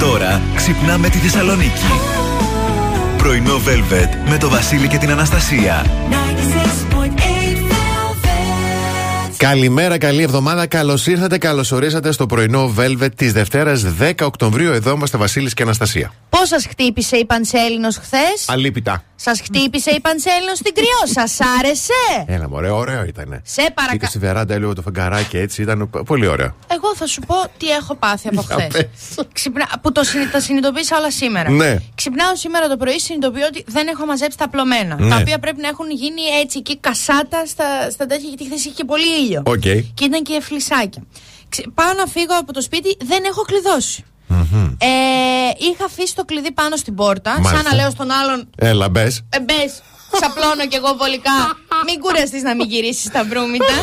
Τώρα ξυπνάμε τη Θεσσαλονίκη. Πρωινό Velvet με το Βασίλη και την Αναστασία. Καλημέρα, καλή εβδομάδα. Καλώς ήρθατε, καλώς ορίσατε στο πρωινό Velvet της Δευτέρας 10 Οκτωβρίου. Εδώ είμαστε Βασίλης και Αναστασία. Πώ σας χτύπησε η Πανσέλινος χθες, Αλίπητα. Σας χτύπησε η Πανσέλινος στην κρυό, σας άρεσε; Έλα, μωρέ, ωραίο ήταν. Σε παρακαλώ. Είτε στη βεράντα έλεγε το φεγγαράκι έτσι, ήταν πολύ ωραίο. Εγώ θα σου πω τι έχω πάθει από χθες. Ξυπνα... Που το συνει... τα συνειδητοποίησα όλα σήμερα. Ναι. Ξυπνάω σήμερα το πρωί, συνειδητοποιώ ότι δεν έχω μαζέψει τα απλωμένα. Ναι. Τα οποία πρέπει να έχουν γίνει έτσι εκεί κασάτα στα, στα τέτοια, γιατί χθες είχε και πολύ ήλιο. Okay. Και ήταν και φλισάκια. Ξε... Πάω να φύγω από το σπίτι, δεν έχω κλειδώσει. Mm-hmm. Ε, είχα αφήσει το κλειδί πάνω στην πόρτα, Μάλιστα. σαν να λέω στον άλλον. Έλα, μπες. Ε, μπες, σαπλώνω κι εγώ βολικά. Μην κουραστείς να μην γυρίσεις τα βρούμητα.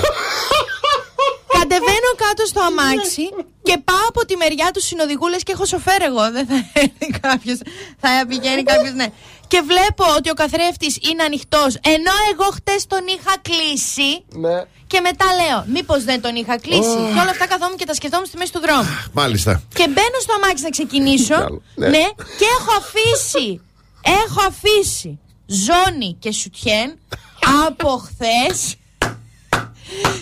Κατεβαίνω κάτω στο αμάξι και πάω από τη μεριά τους συνοδηγού λες και έχω σοφέρ εγώ. Δεν θα έρθει κάποιος. Θα πηγαίνει κάποιος, ναι. Και βλέπω ότι ο καθρέφτης είναι ανοιχτός. Ενώ εγώ χτες τον είχα κλείσει. Ναι. Και μετά λέω, Μήπως δεν τον είχα κλείσει. Και όλα αυτά καθόμουν και τα σκεφτόμουν στη μέση του δρόμου. Μάλιστα. Και μπαίνω στο αμάξι να ξεκινήσω. Ναι. ναι. και έχω αφήσει. Έχω αφήσει ζώνη και σουτιέν από χθες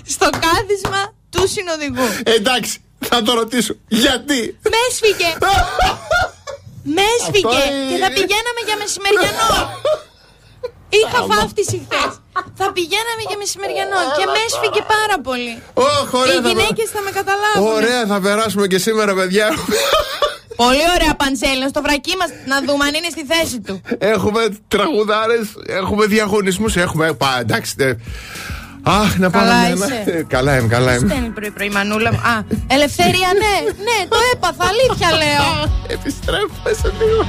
στο κάθισμα του συνοδηγού. Εντάξει, θα το ρωτήσω. Γιατί; Με έσφυγε. Με έσφυγε. είναι- Και θα πηγαίναμε για μεσημεριανό. Είχα βάφτιση χθες. Θα πηγαίναμε για μεσημεριανό και με έσφυγε πάρα πολύ. Ωχ, ωραία, Οι θα- γυναίκες θα με καταλάβουν. Ωραία, θα περάσουμε και σήμερα, παιδιά. Πολύ ωραία παντσέλινο. Στο βρακί μας να δούμε αν είναι στη θέση του. Έχουμε τραγουδάρες, έχουμε διαγωνισμούς, έχουμε. Πα, εντάξει. ε, Αχ, να πάμε. Καλά ναι, είσαι. ναι. Καλά είμαι, καλά είμαι. Στέλνει πρωί πρωί η μανούλα μου. Α, ελευθερία, ναι, ναι, το έπαθα. Αλήθεια λέω. Επιστρέφουμε σε λίγο.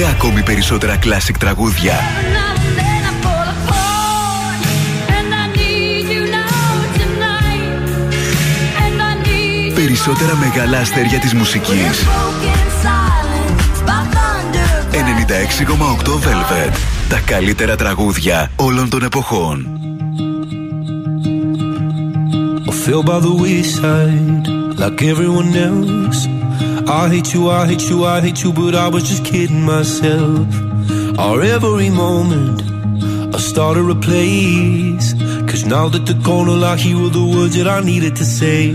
Θέλετε ακόμη περισσότερα classic τραγούδια. Περισσότερα μεγάλα αστέρια της μουσικής. 96,8 Velvet. Τα καλύτερα τραγούδια όλων των εποχών. I fell by the wayside like everyone else. I hate you, I hate you, I hate you, but I was just kidding myself. Our every moment, I started a place. Cause now that the corner, I hear the words that I needed to say.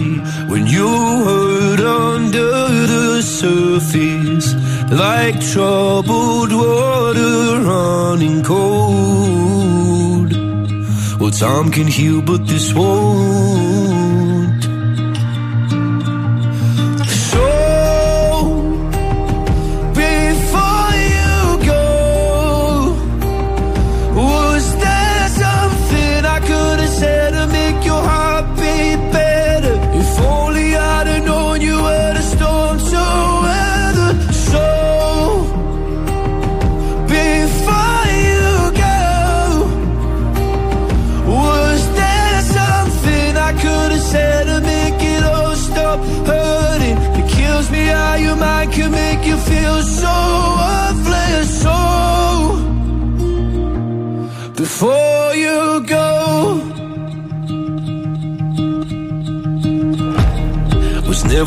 When you hurt under the surface, like troubled water running cold. Well, time can heal, but this won't.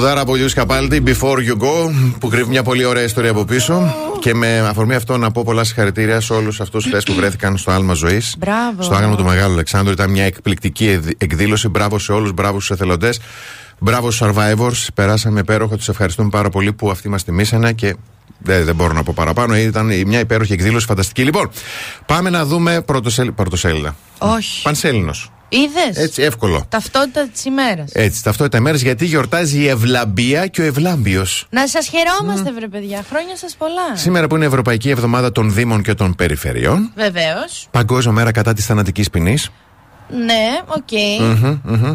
Τραγουδάρα από Λιούς Καπάλτη, Before You Go, που κρύβει μια πολύ ωραία ιστορία από πίσω. Και με αφορμή αυτό να πω πολλά συγχαρητήρια σε όλους αυτούς που βρέθηκαν στο άλμα ζωής. Μπράβο. Στο άγαλμα του Μεγάλου Αλεξάνδρου. Ήταν μια εκπληκτική εδ- εκδήλωση. Μπράβο σε όλους, μπράβο στους εθελοντές. Μπράβο στους survivors. Περάσαμε υπέροχα. Τους ευχαριστούμε πάρα πολύ που αυτοί μας τιμήσανε και δεν, δεν μπορώ να πω παραπάνω. Ήταν μια υπέροχη εκδήλωση, φανταστική. Λοιπόν, πάμε να δούμε πρωτοσέλ, πρωτοσέλιδα. Όχι. Πανσέλινος. Είδες; Έτσι, εύκολο. Ταυτότητα της ημέρας. Έτσι, ταυτότητα μέρε γιατί γιορτάζει η Ευλαμπία και ο Ευλάμπιος. Να σας χαιρόμαστε, βρε παιδιά. Χρόνια σας πολλά. Σήμερα που είναι η Ευρωπαϊκή Εβδομάδα των Δήμων και των Περιφερειών. Βεβαίως. Παγκόσμια μέρα κατά της θανατικής ποινής. Ναι, οκ.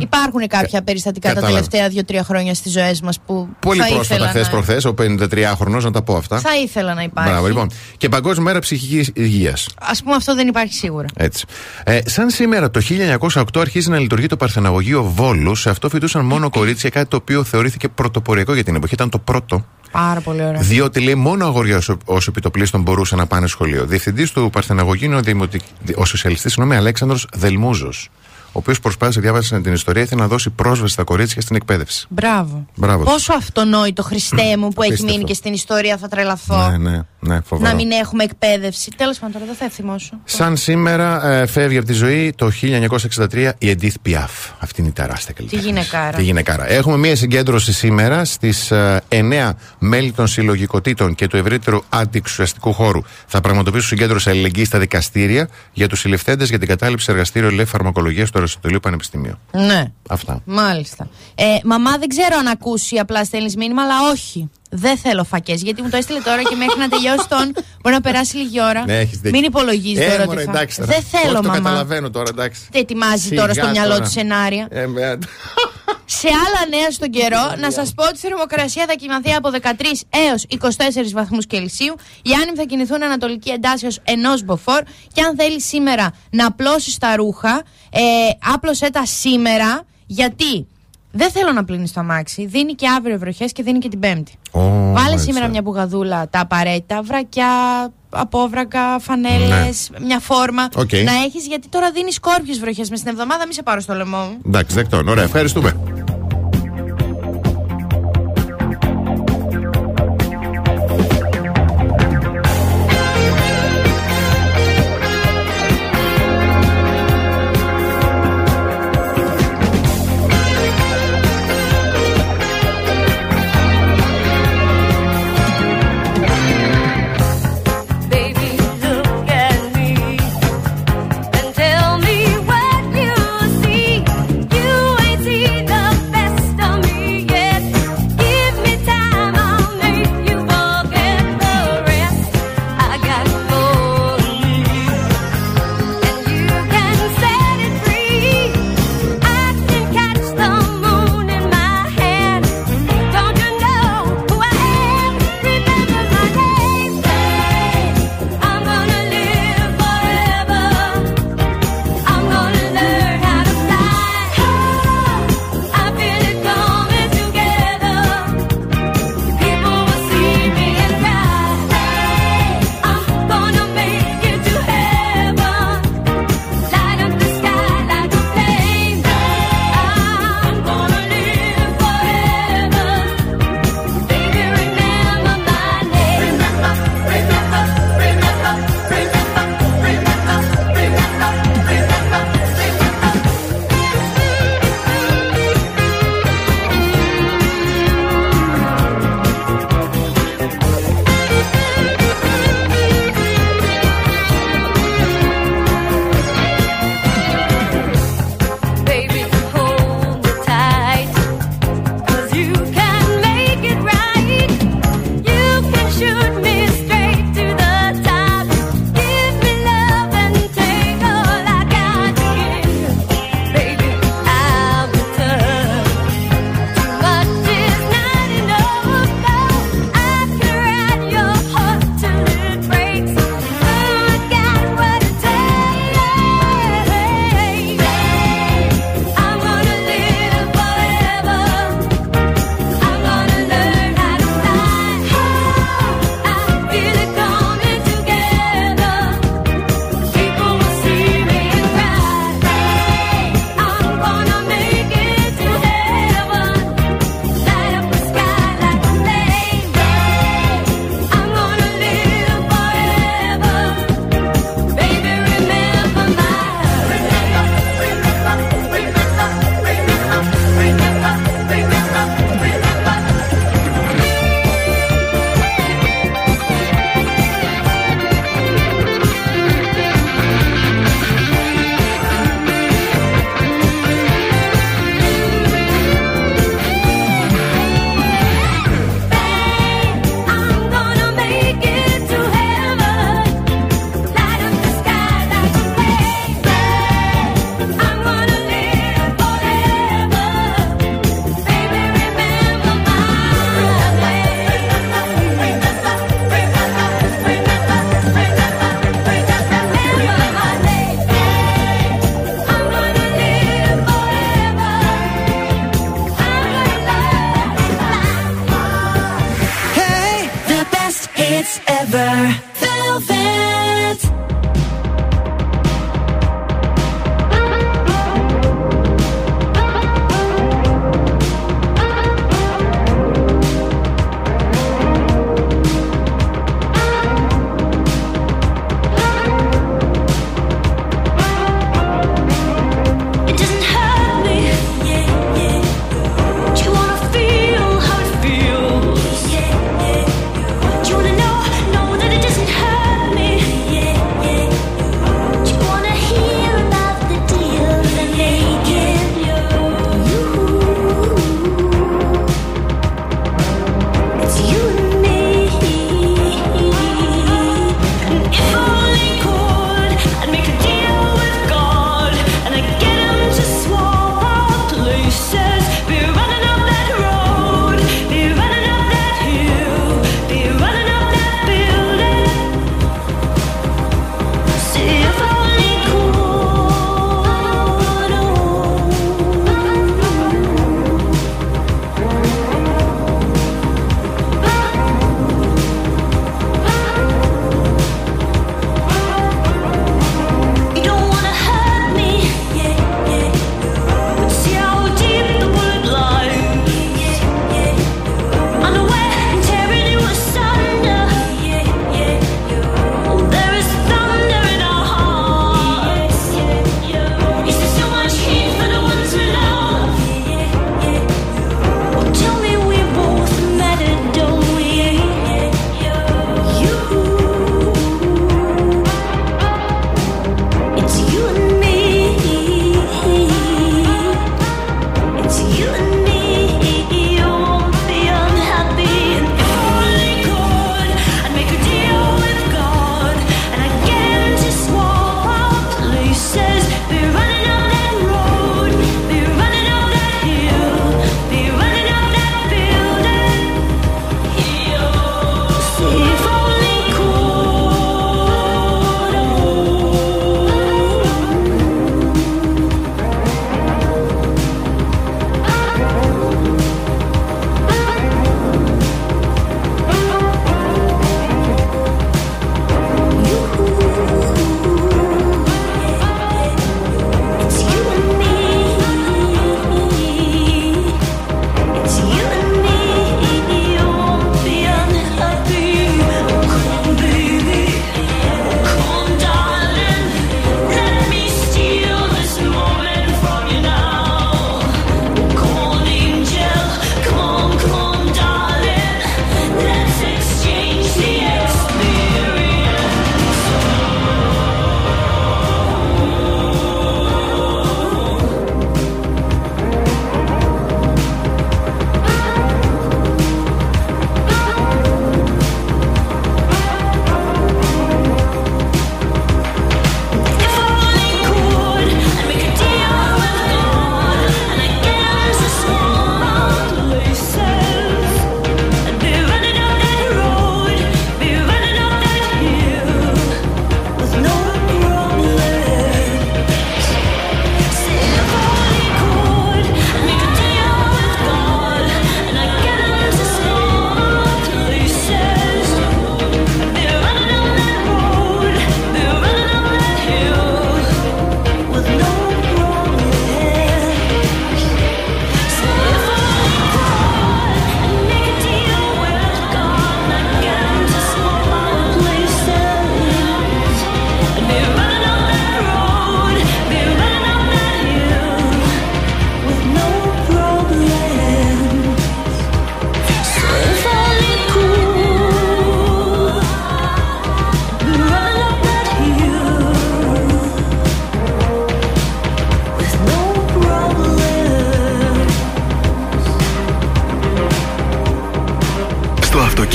Υπάρχουν κάποια περιστατικά τα Κατάλαβα. τελευταία δύο-τρία χρόνια στις ζωές μας που Πολύ θα πρόσφατα, ήθελα χθες να... προχθές, ο 53χρονο, να τα πω αυτά. Θα ήθελα να υπάρχει. Μπράβο, λοιπόν. Και Παγκόσμια μέρα ψυχικής υγείας. Α πούμε, αυτό δεν υπάρχει σίγουρα. Έτσι. Ε, σαν σήμερα το 1908 αρχίζει να λειτουργεί το Παρθεναγωγείο Βόλου. Σε αυτό φοιτούσαν μόνο κορίτσια, κάτι το οποίο θεωρήθηκε πρωτοποριακό για την εποχή. Ήταν το πρώτο. Πάρα πολύ ωραία. Διότι λέει μόνο αγόρια ως επιτοπλίστων μπορούσαν να πάνε σχολείο. Διευθυντής του Παρθεναγωγείου είναι ο, δημοτικ... ο σοσιαλιστής, συγγνώμη, Αλέξανδρος Δελμούζος. Οποίος προσπάθησε, διάβασε την ιστορία, ήθελε να δώσει πρόσβαση στα κορίτσια στην εκπαίδευση. Μπράβο. Μπράβο. Πόσο αυτονόητο Χριστέ μου που έχει Απίστευτο. μείνει και στην ιστορία θα τρελαθώ. Ναι, ναι, ναι, φοβερό. Να μην έχουμε εκπαίδευση. Τέλος πάντων, τώρα δεν θα θυμώσω. Σαν σήμερα ε, φεύγει από τη ζωή το 1963 η Edith Piaf. Αυτή είναι η τεράστια καλλιτέχνη. γυναικάρα. Τη γυναικάρα. Έχουμε μία συγκέντρωση σήμερα στις 9 μέλη των συλλογικοτήτων και του ευρύτερου αντιξουσιαστικού χώρου. Θα πραγματοποιήσουν συγκέντρωση αλληλεγγύη στα δικαστήρια για τους συλληφθέντες για την κατάληψη εργαστήριο λέει φαρμακολογίας στο Αριστοτελείο Πανεπιστημίου. Ναι. Αυτά. Μάλιστα. Ε, μαμά, δεν ξέρω αν ακούσει, απλά στέλνεις μήνυμα, αλλά όχι. Δεν θέλω φακές. Γιατί μου το έστειλε τώρα και μέχρι να τελειώσει τον. Μπορεί να περάσει λίγη ώρα. Ναι, έχεις δίκιο. Μην υπολογίζεις ε, τώρα μωρέ, τι θα- εντάξει, τώρα. Δεν θέλω, Όχι, Το μαμά. καταλαβαίνω τώρα, εντάξει. Τι ετοιμάζει Σιγά τώρα στο μυαλό τώρα. του σενάρια. Ε, με- Σε άλλα νέα στον καιρό, να σας πω ότι η θερμοκρασία θα κοιμαθεί από 13 έως 24 βαθμούς Κελσίου. Οι άνεμοι θα κινηθούν ανατολική εντάσσεως ενός μποφόρ. Και αν θέλει σήμερα να απλώσεις τα ρούχα, ε, άπλωσέ τα σήμερα. Γιατί δεν θέλω να πλύνεις το αμάξι. Δίνει και αύριο βροχές και δίνει και την Πέμπτη. Ω, Βάλε μάλιστα. σήμερα μια μπουγαδούλα τα απαραίτητα, βρακιά, απόβρακα, φανέλες, Ναι. μια φόρμα. Οκ. Να έχεις, γιατί τώρα δίνει σκόρπιες βροχές μες στην εβδομάδα, μη σε πάρω στο λαιμό μου. Εντάξει, δεκτόν. Ωραία, ευχαριστούμε.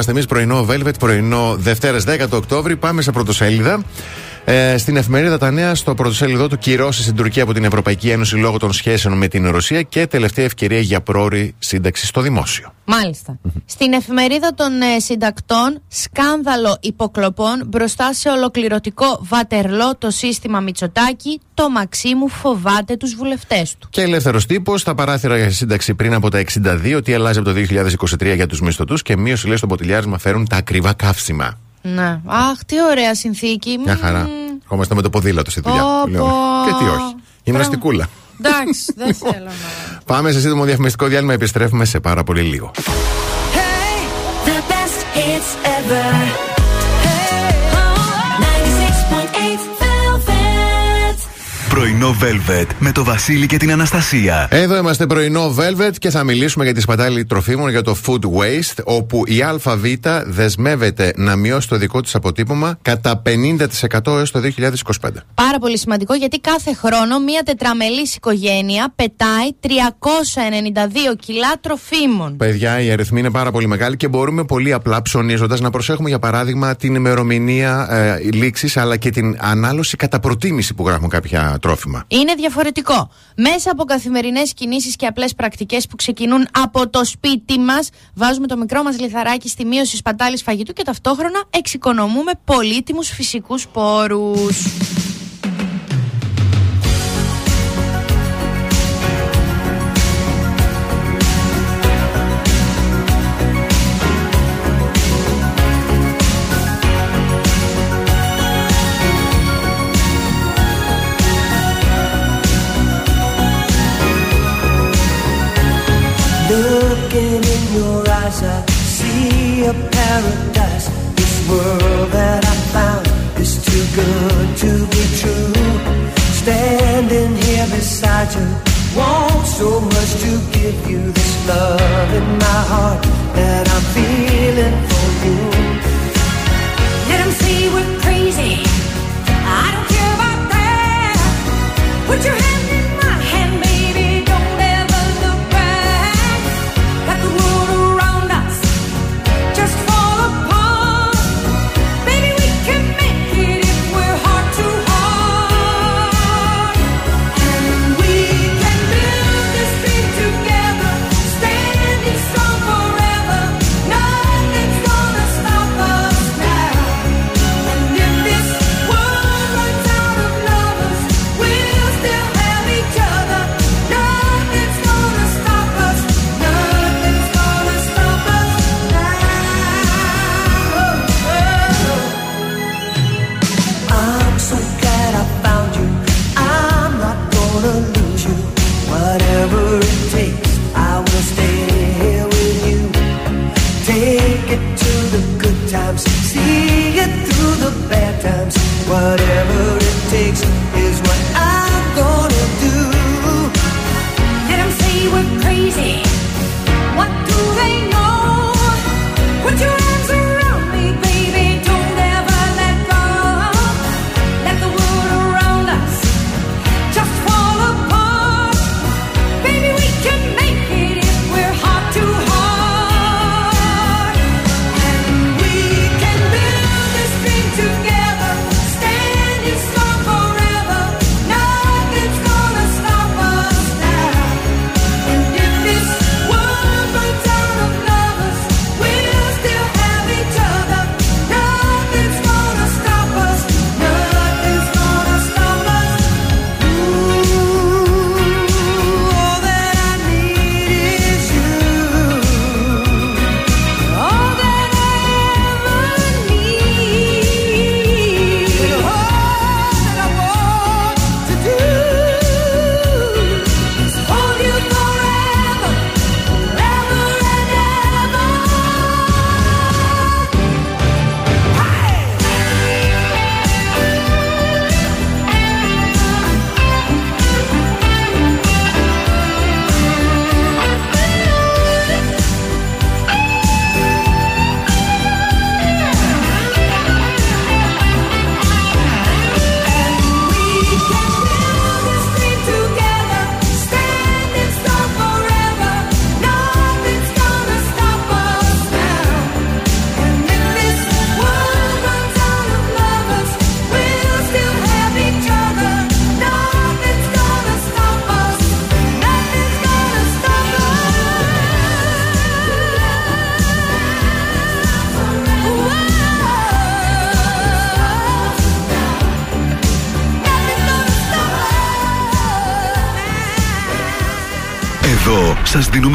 Είμαστε εμείς πρωινό Velvet, πρωινό Δευτέρας 10 το Οκτώβρη. Πάμε σε πρωτοσέλιδα. Ε, στην εφημερίδα Τα Νέα, στο πρωτοσέλιδο του, κυρώσεις στην Τουρκία από την Ευρωπαϊκή Ένωση λόγω των σχέσεων με την Ρωσία και τελευταία ευκαιρία για πρόορη σύνταξη στο δημόσιο. Μάλιστα. Στην εφημερίδα των ε, συντακτών, σκάνδαλο υποκλοπών μπροστά σε ολοκληρωτικό βατερλό το σύστημα Μητσοτάκη, το Μαξίμου φοβάται τους βουλευτές του. Και ελεύθερος τύπος, τα παράθυρα για σύνταξη πριν από τα 62, τι αλλάζει από το 2023 για τους μισθωτούς και μείωση λέει στο ποτηλιάρισμα φέρουν τα ακριβά καύσιμα. Ναι. Αχ, τι ωραία συνθήκη. Μια χαρά. Μμμ. Ερχόμαστε με το ποδήλατο στη δουλειά. Πω, που λέμε. πω. Και τι όχι. Γυμναστικούλα. Εντάξει, δεν θέλω να. Πάμε σε σύντομο διαφημιστικό διάλειμμα. Επιστρέφουμε σε πάρα πολύ λίγο. The best hits ever. Πρωινό Velvet με το Βασίλη και την Αναστασία. Εδώ είμαστε πρωινό Velvet και θα μιλήσουμε για τη σπατάλη τροφίμων για το food waste, όπου η ΑΒ δεσμεύεται να μειώσει το δικό της αποτύπωμα κατά 50% έως το 2025. Πάρα πολύ σημαντικό γιατί κάθε χρόνο μία τετραμελής οικογένεια πετάει 392 κιλά τροφίμων. Παιδιά, η αριθμή είναι πάρα πολύ μεγάλη και μπορούμε πολύ απλά ψωνίζοντας να προσέχουμε για παράδειγμα την ημερομηνία ε, λήξης αλλά και την ανάλωση κατά προτίμηση που γράφουν κάποια τρόφιμα. Είναι διαφορετικό. Μέσα από καθημερινές κινήσεις και απλές πρακτικές που ξεκινούν από το σπίτι μας, βάζουμε το μικρό μας λιθαράκι στη μείωση σπατάλης φαγητού και ταυτόχρονα εξοικονομούμε πολύτιμους φυσικούς πόρους. eyes I see a paradise. This world that I found is too good to be true. Standing here beside you Want so much to give you this love in my heart That I'm feeling for you. Let him see what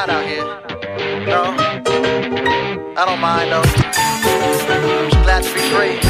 hot out here. No, I don't mind though. I'm just glad to be free.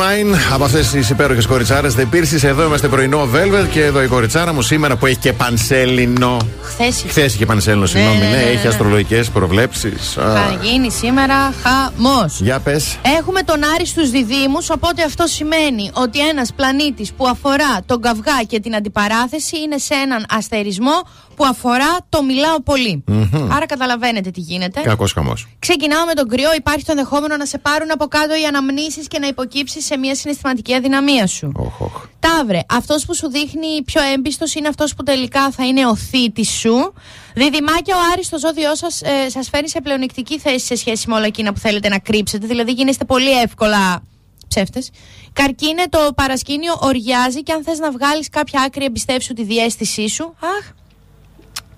mine από αυτές τις υπέροχες κοριτσάρες. Δεν πήρσει. Εδώ είμαστε πρωινό Velvet και εδώ η κοριτσάρα μου σήμερα που έχει και πανσέλινο. Χθες Χθες είχε πανσέλινο, συγγνώμη. ναι, Ναι, ναι, ναι, έχει ναι. αστρολογικές προβλέψεις. Θα γίνει σήμερα χαμός. Για πες. Έχουμε τον Άρη στους διδήμους, οπότε αυτό σημαίνει ότι ένας πλανήτης που αφορά τον καυγά και την αντιπαράθεση είναι σε έναν αστερισμό που αφορά το μιλάω πολύ. Άρα καταλαβαίνετε τι γίνεται. Κακός χαμός. Ξεκινάω με τον κρυό. Υπάρχει το ενδεχόμενο να σε πάρουν από κάτω οι αναμνήσεις και να υποκύψεις σε μια συναισθηματική αδυναμία σου. Οχ, οχ. Ταύρε, αυτός που σου δείχνει πιο έμπιστος είναι αυτός που τελικά θα είναι ο θήτης σου. Διδυμάκια, ο Άρης στο ζώδιό σας ε, σας φέρνει σε πλεονεκτική θέση σε σχέση με όλα εκείνα που θέλετε να κρύψετε. Δηλαδή γίνεστε πολύ εύκολα ψεύτες. Καρκίνε, το παρασκήνιο οριάζει και αν θες να βγάλεις κάποια άκρη εμπιστεύσου τη διέστησή σου. Αχ,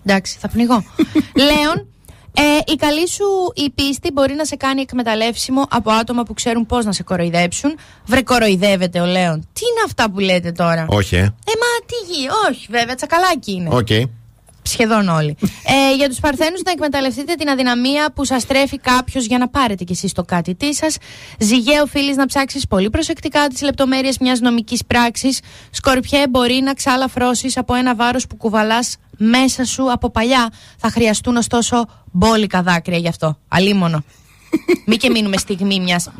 εντάξει, θα πνιγώ. Λέων, ε, η καλή σου η πίστη μπορεί να σε κάνει εκμεταλλεύσιμο από άτομα που ξέρουν πώς να σε κοροϊδέψουν. Βρε κοροϊδεύεται ο Λέων. Τι είναι αυτά που λέτε τώρα; Όχι, ε. Ε, μα τι γη, όχι βέβαια, τσακαλάκι είναι. Οκ. Σχεδόν όλοι. ε, για τους Παρθένους, να εκμεταλλευτείτε την αδυναμία που σας τρέφει κάποιος για να πάρετε κι εσείς το κάτι τι σας. Ζυγέ, οφείλεις να ψάξεις πολύ προσεκτικά τις λεπτομέρειες μιας νομικής πράξης. Σκορπιέ, μπορεί να ξαλαφρώσεις από ένα βάρος που κουβαλάς μέσα σου από παλιά. Θα χρειαστούν ωστόσο μπόλικα δάκρυα γι' αυτό. Αλίμονο. Μη και μείνουμε στιγμή μιας,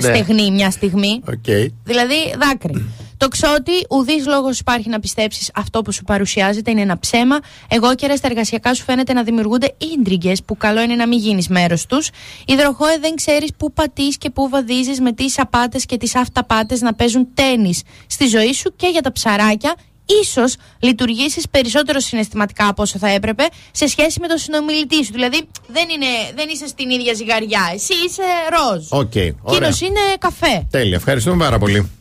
στεγνή μια στιγμή. Οκ. Δηλαδή δάκρυ. Τοξότη, ουδείς λόγος υπάρχει να πιστέψεις αυτό που σου παρουσιάζεται είναι ένα ψέμα. Αιγόκερε, στα εργασιακά σου φαίνεται να δημιουργούνται ίντριγκες που καλό είναι να μην γίνεις μέρος τους. Υδροχόε δεν ξέρεις πού πατείς και πού βαδίζεις με τις απάτες και τις αυταπάτες να παίζουν τένις στη ζωή σου και για τα ψαράκια. Ίσως λειτουργήσεις περισσότερο συναισθηματικά από όσο θα έπρεπε σε σχέση με τον συνομιλητή σου. Δηλαδή δεν, είναι, δεν είσαι στην ίδια ζυγαριά. Εσύ είσαι ροζ. Οκ. Ωραία. Κύριος είναι καφέ. Τέλεια. Ευχαριστούμε πάρα πολύ.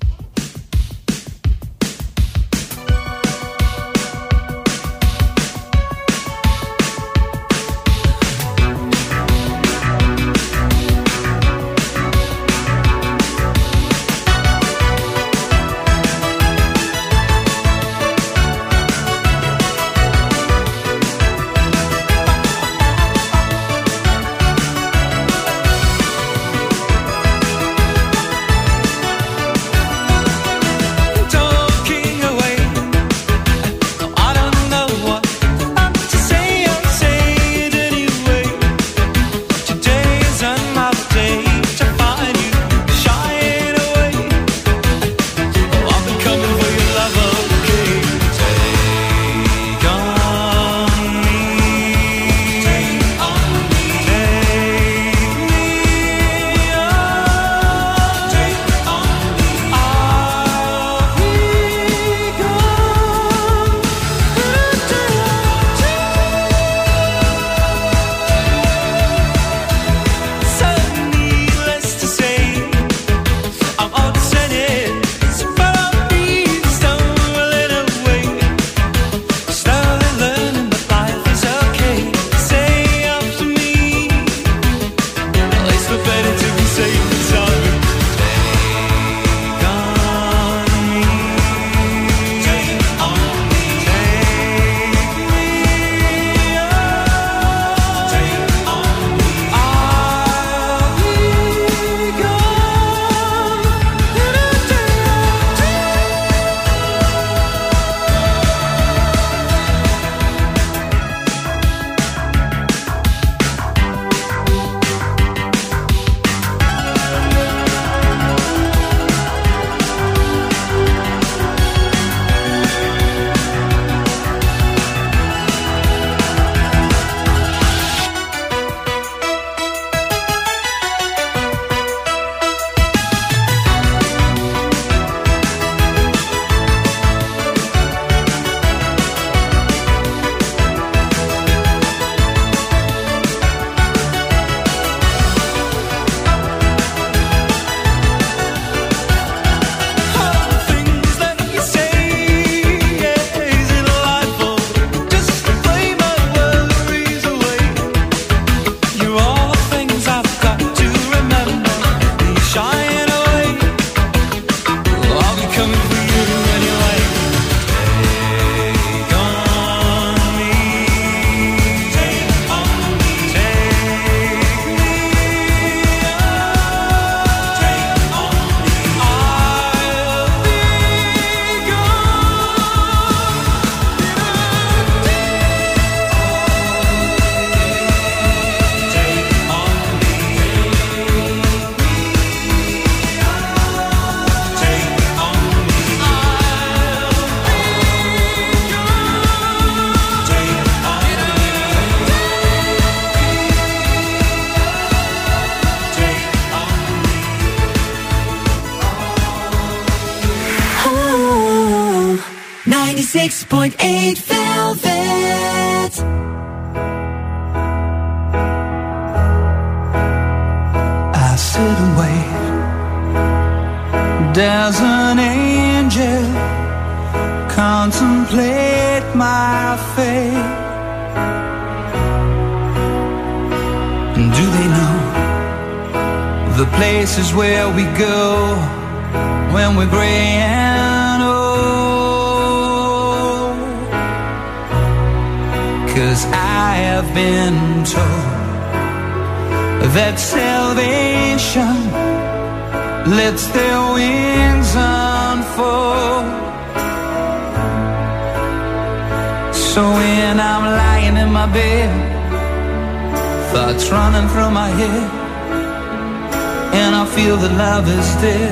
That love is dead.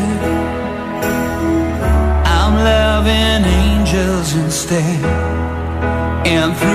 I'm loving angels instead, and through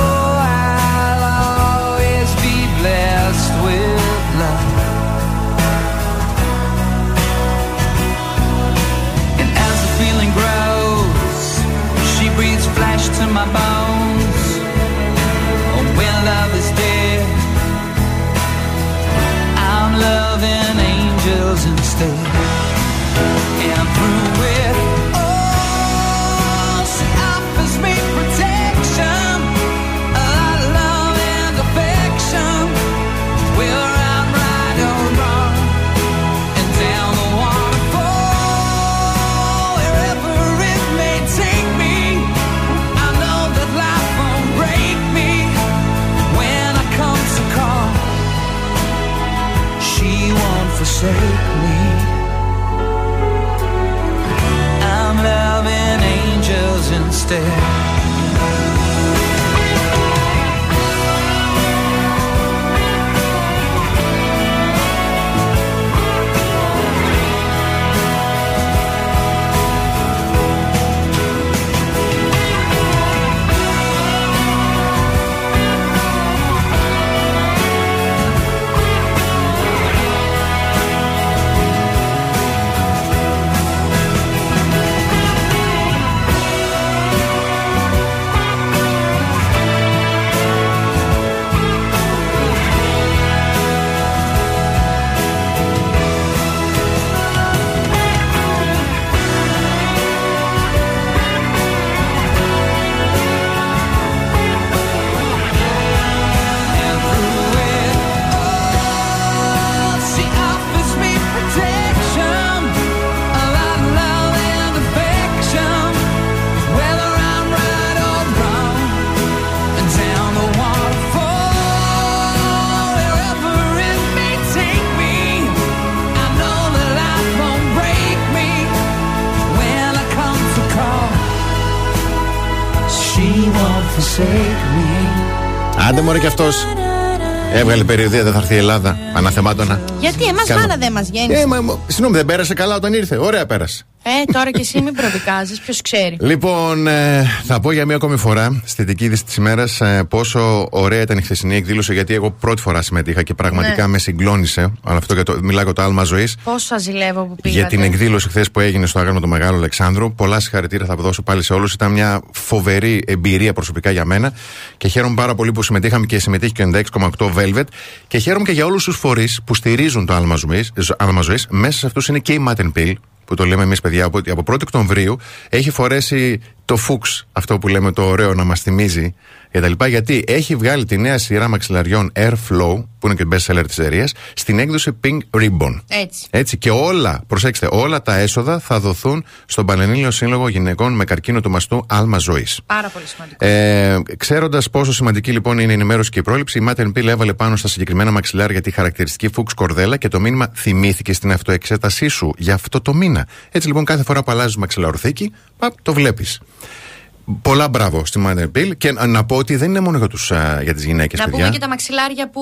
stay Άντε μωρέ κι αυτός Έβγαλε περιοδία, δεν θα έρθει η Ελλάδα. Αναθεμάτωνα. Γιατί εμάς Κάνω. μάνα δεν μας Ε, γέννησε. μα, μα- συγγνώμη, δεν πέρασε καλά όταν ήρθε. Ωραία πέρασε. Ε, τώρα κι εσύ μην προδικάζεις, ποιος ξέρει. Λοιπόν, ε, θα πω για μία ακόμη φορά στη δική είδηση της ημέρας ε, πόσο ωραία ήταν η χθεσινή εκδήλωση. Γιατί εγώ πρώτη φορά συμμετείχα και πραγματικά Ναι. με συγκλώνησε. Αλλά αυτό για το, μιλάω για το άλμα ζωής. Πόσο σας ζηλεύω που πήγατε. Για την εκδήλωση χθες που έγινε στο άγαλμα του Μεγάλου Αλεξάνδρου. Πολλά συγχαρητήρια θα δώσω πάλι σε όλους. Ήταν μια φοβερή εμπειρία προσωπικά για μένα. Και χαίρομαι πάρα πολύ που συμμετείχαμε και συμμετείχε και ο 96,8 Velvet. Και χαίρομαι και για όλους τους φορείς που στηρίζουν το άλμα ζωής. Μέσα σε αυτούς είναι και η Matten Pill, που το λέμε εμείς παιδιά, από, από 1η Οκτωβρίου έχει φορέσει το φούξ, αυτό που λέμε το ωραίο να μας θυμίζει κτλ. Γιατί έχει βγάλει τη νέα σειρά μαξιλαριών Airflow, που είναι και best seller της εταιρείας, στην έκδοση Pink Ribbon. Έτσι. Έτσι και όλα, προσέξτε, όλα τα έσοδα θα δοθούν στον Πανελλήνιο Σύλλογο Γυναικών με καρκίνο του μαστού Άλμα Ζωής. Πάρα πολύ σημαντικό. Ε, Ξέροντας πόσο σημαντική λοιπόν είναι η ενημέρωση και η πρόληψη, η Matter Pill έβαλε πάνω στα συγκεκριμένα μαξιλάρια τη χαρακτηριστική φούξ κορδέλα και το μήνυμα θυμήθηκε στην αυτοεξέτασή σου για αυτό το μήνα. Έτσι λοιπόν, κάθε φορά που αλλάζεις μαξιλαροθήκη, παπ, το βλέπεις. Πολλά μπράβο στη Matter Pill και να- να πω ότι δεν είναι μόνο για, τους, α, για τις γυναίκες να παιδιά. πούμε και τα μαξιλάρια που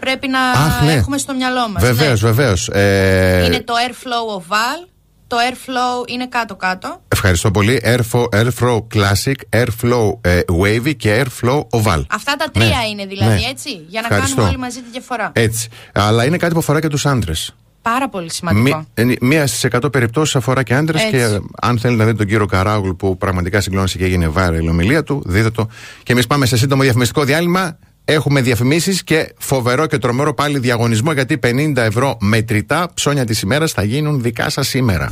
πρέπει να Αχ, ναι. έχουμε στο μυαλό μας. Βεβαίως, βεβαίως. Ε, Είναι το Airflow Oval. Το Airflow είναι κάτω-κάτω. Ευχαριστώ πολύ. Airflow, Airflow Classic, Airflow ε, Wavy και Airflow Oval. Αυτά τα τρία Ναι, είναι δηλαδή, ναι. έτσι. Για να Ευχαριστώ. κάνουμε όλοι μαζί τη διαφορά. Έτσι. Αλλά είναι κάτι που αφορά και τους άντρες. Πάρα πολύ σημαντικό. Μία στις 100 περιπτώσεις αφορά και άντρες. Έτσι. Και ε, αν θέλετε να δείτε τον κύριο Καράγουλ που πραγματικά συγκλώνησε και έγινε viral η ομιλία του, δείτε το. Και εμείς πάμε σε σύντομο διαφημιστικό διάλειμμα. Έχουμε διαφημίσεις και φοβερό και τρομερό πάλι διαγωνισμό γιατί 50 ευρώ μετρητά ψώνια της ημέρας θα γίνουν δικά σας σήμερα.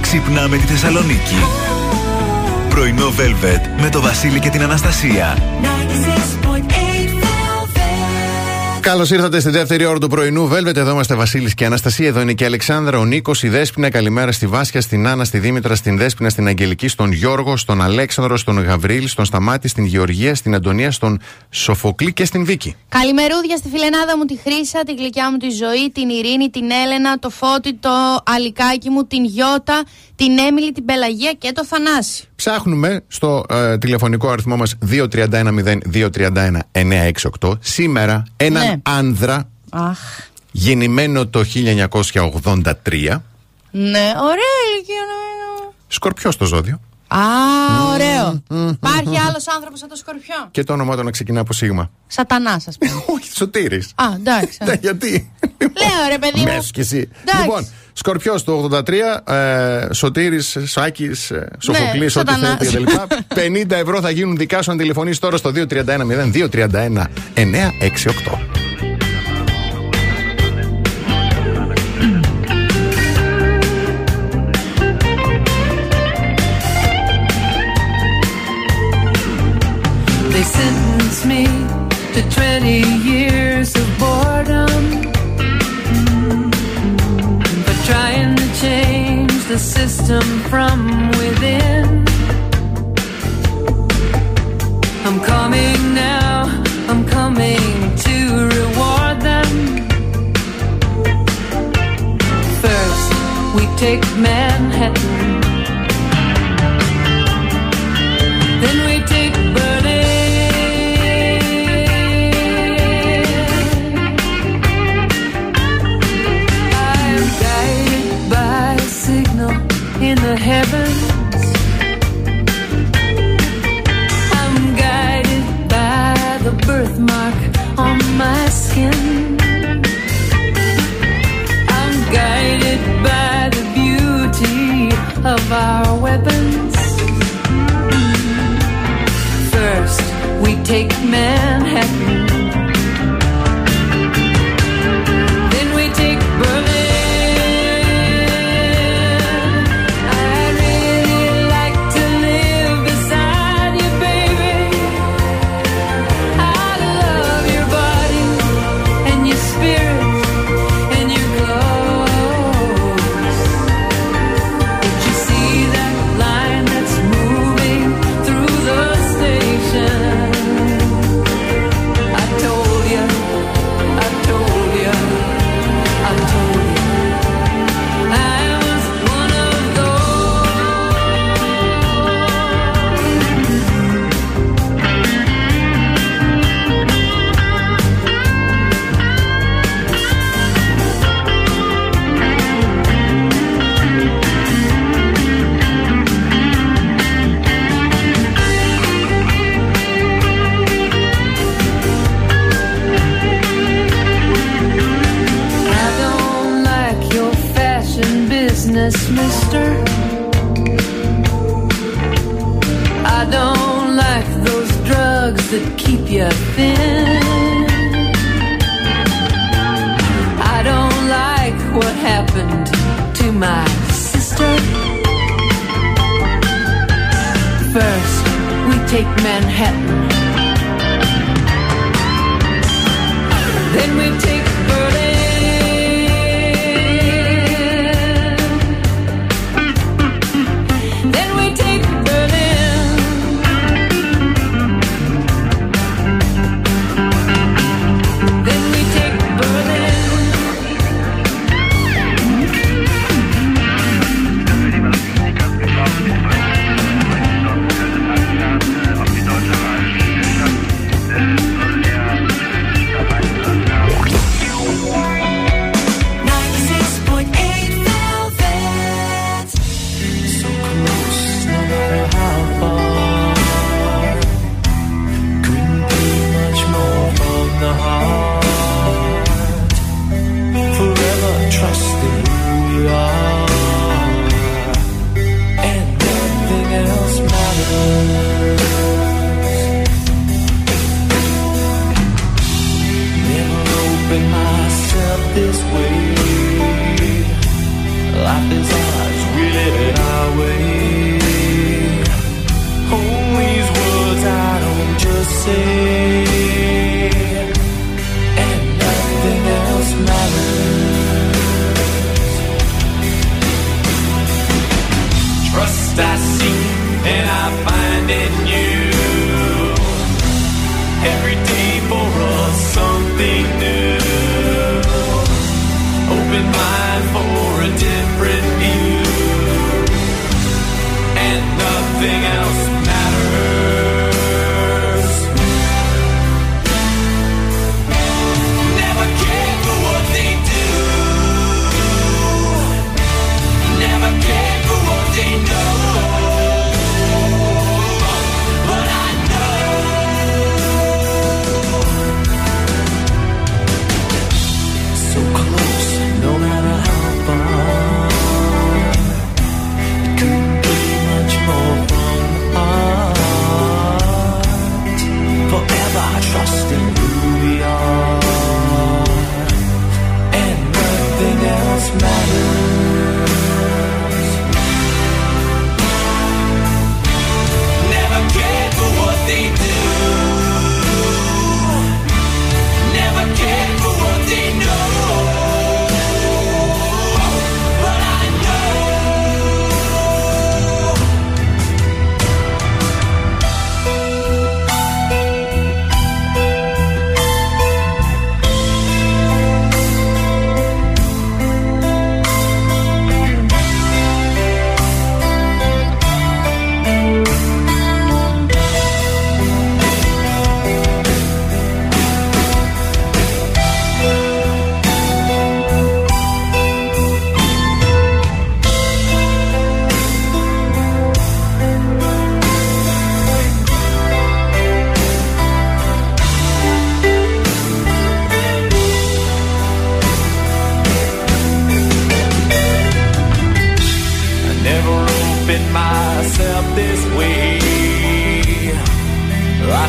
Ξυπνάμε τη Θεσσαλονίκη. Πρωινό Velvet με το Βασίλη και την Αναστασία. Καλώς ήρθατε στη δεύτερη ώρα του πρωινού. Velvet, εδώ είμαστε Βασίλης και Αναστασία. Εδώ είναι και η Αλεξάνδρα, ο Νίκος, η Δέσπινα. Καλημέρα στη Βάσια, στην Άννα, στη Δήμητρα, στην Δέσπινα, στην Αγγελική, στον Γιώργο, στον Αλέξανδρο, στον Γαβρίλ, στον Σταμάτη, στην Γεωργία, στην Αντωνία, στον Σοφοκλή και στην Βίκη. Καλημερούδια στη φιλενάδα μου τη Χρύσα, τη γλυκιά μου τη ζωή, την Ειρήνη, την Έλενα, το Φώτη, το Αλικάκι μου, την Γιώτα, την Έμιλη, την Πελαγία και το Θανάση. Ψάχνουμε στο ε, τηλεφωνικό αριθμό μας 2310-231-968 σήμερα έναν Ναι. Άνδρα Αχ. γεννημένο το 1983 Ναι, ωραία ηλικία νομίζω. σκορπιό στο ζώδιο Α, ωραίο. Υπάρχει άλλος άνθρωπος σαν το σκορπιό; και το όνομά του να ξεκινά από σίγμα. Σατανάς, ας πούμε. Όχι, Σωτήρης. Α, εντάξει. Ναι, γιατί; Λέω ρε παιδί μου. Μες κι εσύ. Εντάξει. Λοιπόν, Σκορπιός του 83, ε, Σωτήρης, Σάκης, ε, Σοφοκλής, ό,τι Σατανάς. θέλετε κτλ. 50 ευρώ θα γίνουν δικά σου αν τηλεφωνήσει τώρα στο 2310 231 968. The system from within. I'm coming now, I'm coming to reward them. First, we take Manhattan. Of our weapons. First, we take Manhattan.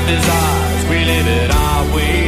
Ours, we live it our way.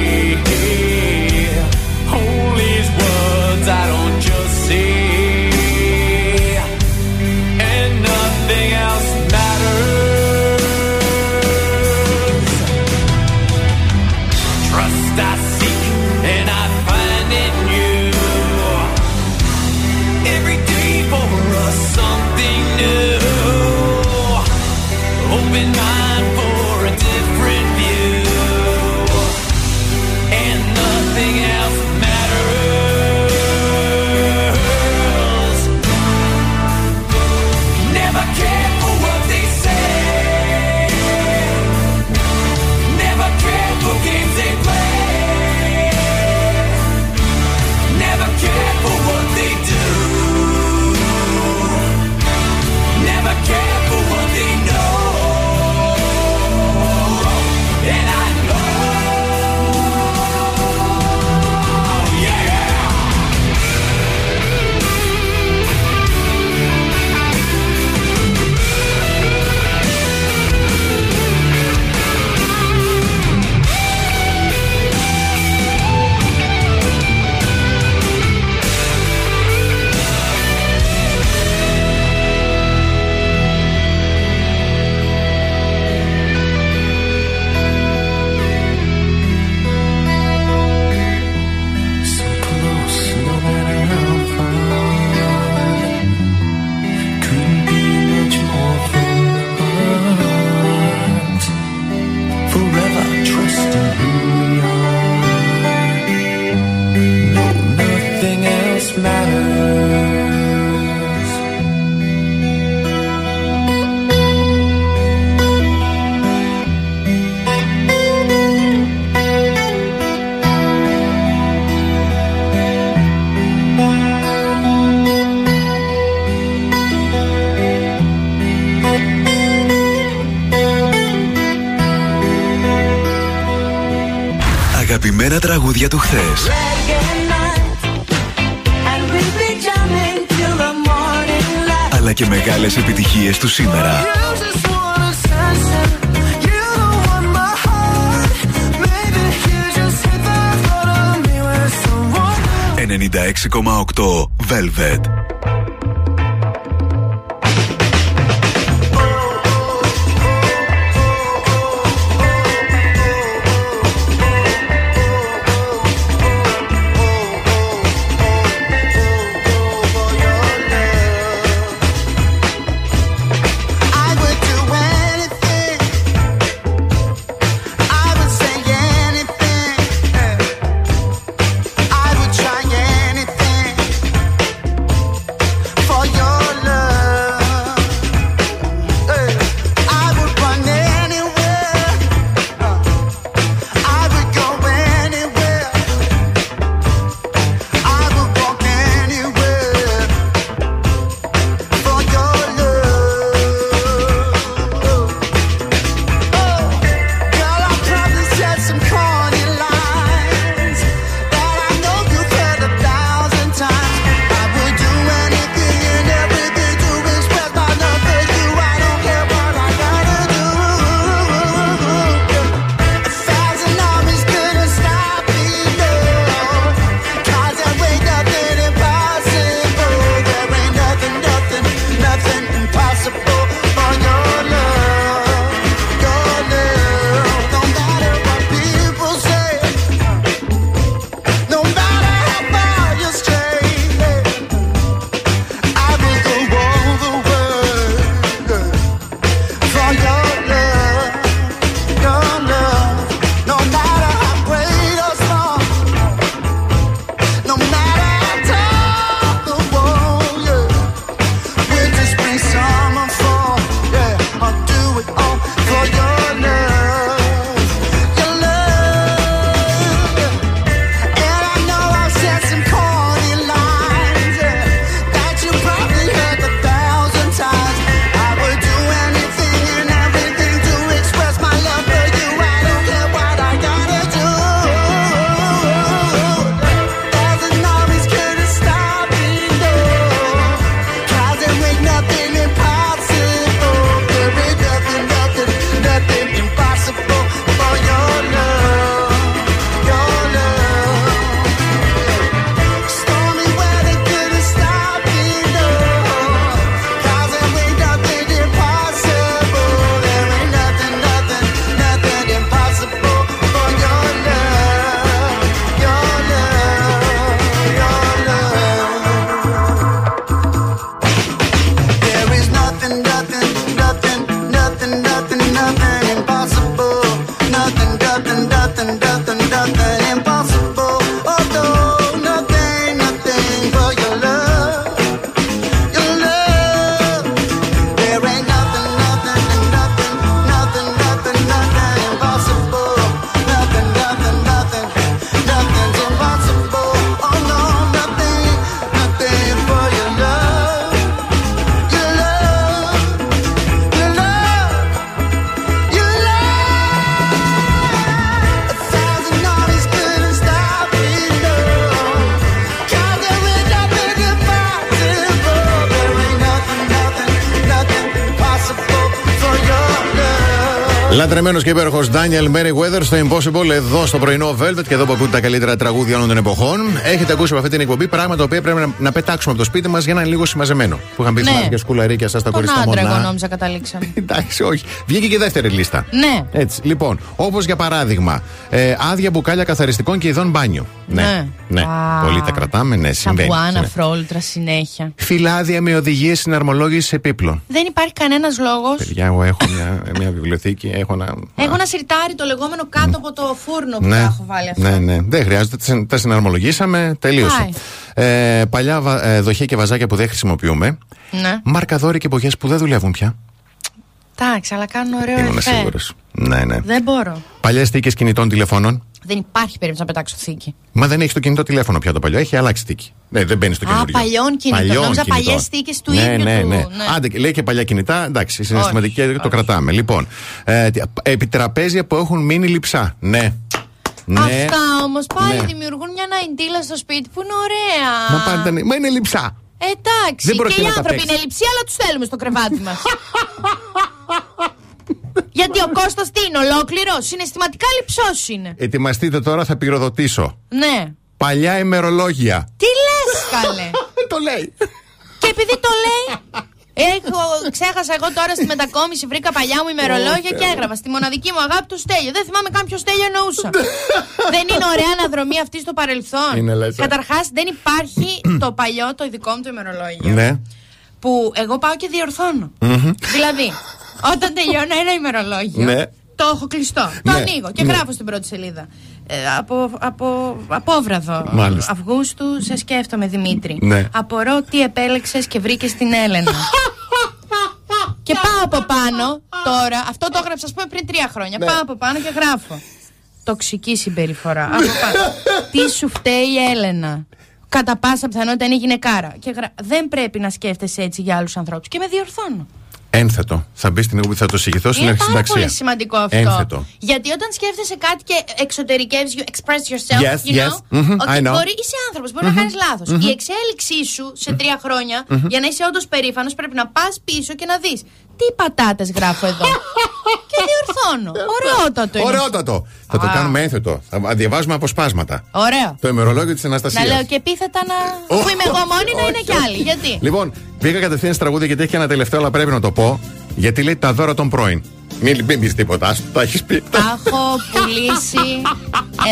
Λατρεμένο και υπέροχος Daniel Merriweather στο Impossible εδώ στο πρωινό Velvet και εδώ που ακούτε τα καλύτερα τραγούδια όλων των εποχών. Έχετε ακούσει από αυτή την εκπομπή πράγματα τα οποία πρέπει να, να πετάξουμε από το σπίτι μας για να είναι λίγο συμμαζεμένο. Που είχαν πει Ναι. ναι. και σκουλαρίκια σας τα Τον κορίτσια άντρα, εγώ μονά. νόμιζα καταλήξαμε. Εντάξει, όχι. Βγήκε και η δεύτερη λίστα. Ναι. Έτσι, λοιπόν, όπως για παράδειγμα, ε, άδεια μπουκάλια καθαριστικών και ειδών μπάνιο. Ναι. Ναι. ναι. Α. Πολύ τα κρατάμε, ναι, Τα συμβαίνει. μπουάνα, Ναι. φρόλτρα συνέχεια. Φυλάδια με οδηγίες συναρμολόγησης επίπλων. Δεν υπάρχει κανένας λόγος. Παιδιά, εγώ έχω μια, μια βιβλιοθήκη, έχω ένα. Έχω ένα σιρτάρι το λεγόμενο κάτω από το φούρνο που τα Ναι, έχω βάλει αυτά. ναι, ναι. Δεν χρειάζεται. τα συν- Τα συναρμολογήσαμε. Τελείωσε. Ε, παλιά βα- ε, δοχεία και βαζάκια που δεν χρησιμοποιούμε. Ναι. Μαρκαδόροι και εποχέ που δεν δουλεύουν πια. Εντάξει, αλλά κάνουν ωραίο Ήμουν εφέ. σίγουρος. Ναι, ναι. Δεν μπορώ. Παλιές θήκες κινητών τηλεφώνων; Δεν υπάρχει περίπτωση να πετάξω θήκη. Μα δεν έχεις το κινητό τηλέφωνο πια το παλιό, έχει αλλάξει τύχη. Ναι, δεν μπαίνει στο Α, καινούριο. παλιών κινητών. Νόμιζα κινητών. παλιές θήκες του ναι, ίδιου ναι, του, Ναι, ναι. Άντε, και λέει και παλιά κινητά, εντάξει, συναισθηματική Όχι, το όχι. κρατάμε. Λοιπόν, ε, τι- επιτραπέζια που έχουν μείνει λειψά. Ναι. Ναι. Αυτά όμως πάλι Ναι. δημιουργούν μια ναϊντήλα στο σπίτι που είναι ωραία. Μα πάντα είναι- Μα είναι λειψά. Εντάξει. Δεν πρόκειται και οι να τα άνθρωποι παίξεις. είναι λειψοί, αλλά τους θέλουμε στο κρεβάτι μας. Γιατί ο Κώστας τι είναι, ολόκληρος; Συναισθηματικά λυψός είναι. Ετοιμαστείτε τώρα, θα πυροδοτήσω. Ναι. Παλιά ημερολόγια. Τι λες καλέ; το λέει. Και επειδή το λέει. Έχω, ξέχασα εγώ τώρα στη μετακόμιση, βρήκα παλιά μου ημερολόγια και έγραφα στη μοναδική μου αγάπη του Στέλιο. Δεν θυμάμαι καν ποιο Στέλιο εννοούσα. δεν είναι ωραία αναδρομή αυτή στο παρελθόν. Είναι, λες, ε. Καταρχάς, δεν υπάρχει το παλιό, το ειδικό μου το ημερολόγιο. Ναι. Που εγώ πάω και διορθώνω. Μμμ. Δηλαδή, όταν τελειώνω ένα ημερολόγιο, Ναι. το έχω κλειστό. Το Ναι, ανοίγω και ναι. γράφω στην πρώτη σελίδα. Ε, από, από, απόβραδο Μάλιστα. Αυγούστου σε σκέφτομαι Δημήτρη. Ναι. Απορώ τι επέλεξες και βρήκες στην Έλενα. και πάω από πάνω τώρα, αυτό το έγραψα ας πούμε πριν τρία χρόνια. Ναι. Πάω από πάνω και γράφω. Τοξική συμπεριφορά. από πάνω. τι σου φταίει η Έλενα; Κατά πάσα πιθανότητα είναι γυναικάρα. Και γρα... Δεν πρέπει να σκέφτεσαι έτσι για άλλους ανθρώπους. Και με διορθώνω. Ένθετο. Θα μπεις στην εκπομπή, θα το συγχυθώ στην Είναι πάρα αρχισυνταξία. πολύ σημαντικό αυτό. Ένθετο. Γιατί όταν σκέφτεσαι κάτι και εξωτερικεύεις, you express yourself, Yes, you yes. know, Mhm, ότι I know. μπορεί, είσαι άνθρωπος, μπορεί να κάνεις λάθος. Η εξέλιξή σου σε τρία χρόνια, για να είσαι όντως περήφανος, πρέπει να πας πίσω και να δεις τι πατάτες γράφω εδώ; και διορθώνω. Ωραιότατο είναι. Ωραιότατο. Θα το Α. κάνουμε ένθετο. Θα διαβάζουμε αποσπάσματα. Ωραίο. Το ημερολόγιο της Να Αναστασία. λέω και επίθετα να. που είμαι εγώ μόνη, να είναι κι άλλοι. Γιατί; Λοιπόν, πήγα κατευθείαν στη τραγούδια γιατί έχει και ένα τελευταίο, αλλά πρέπει να το πω. Γιατί λέει τα δώρα των πρώην. Μην, μην πεις τίποτα, ας το έχεις πει. Τα έχω πουλήσει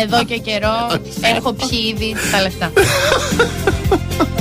εδώ και καιρό. Έχω πιει ήδη τα λεφτά.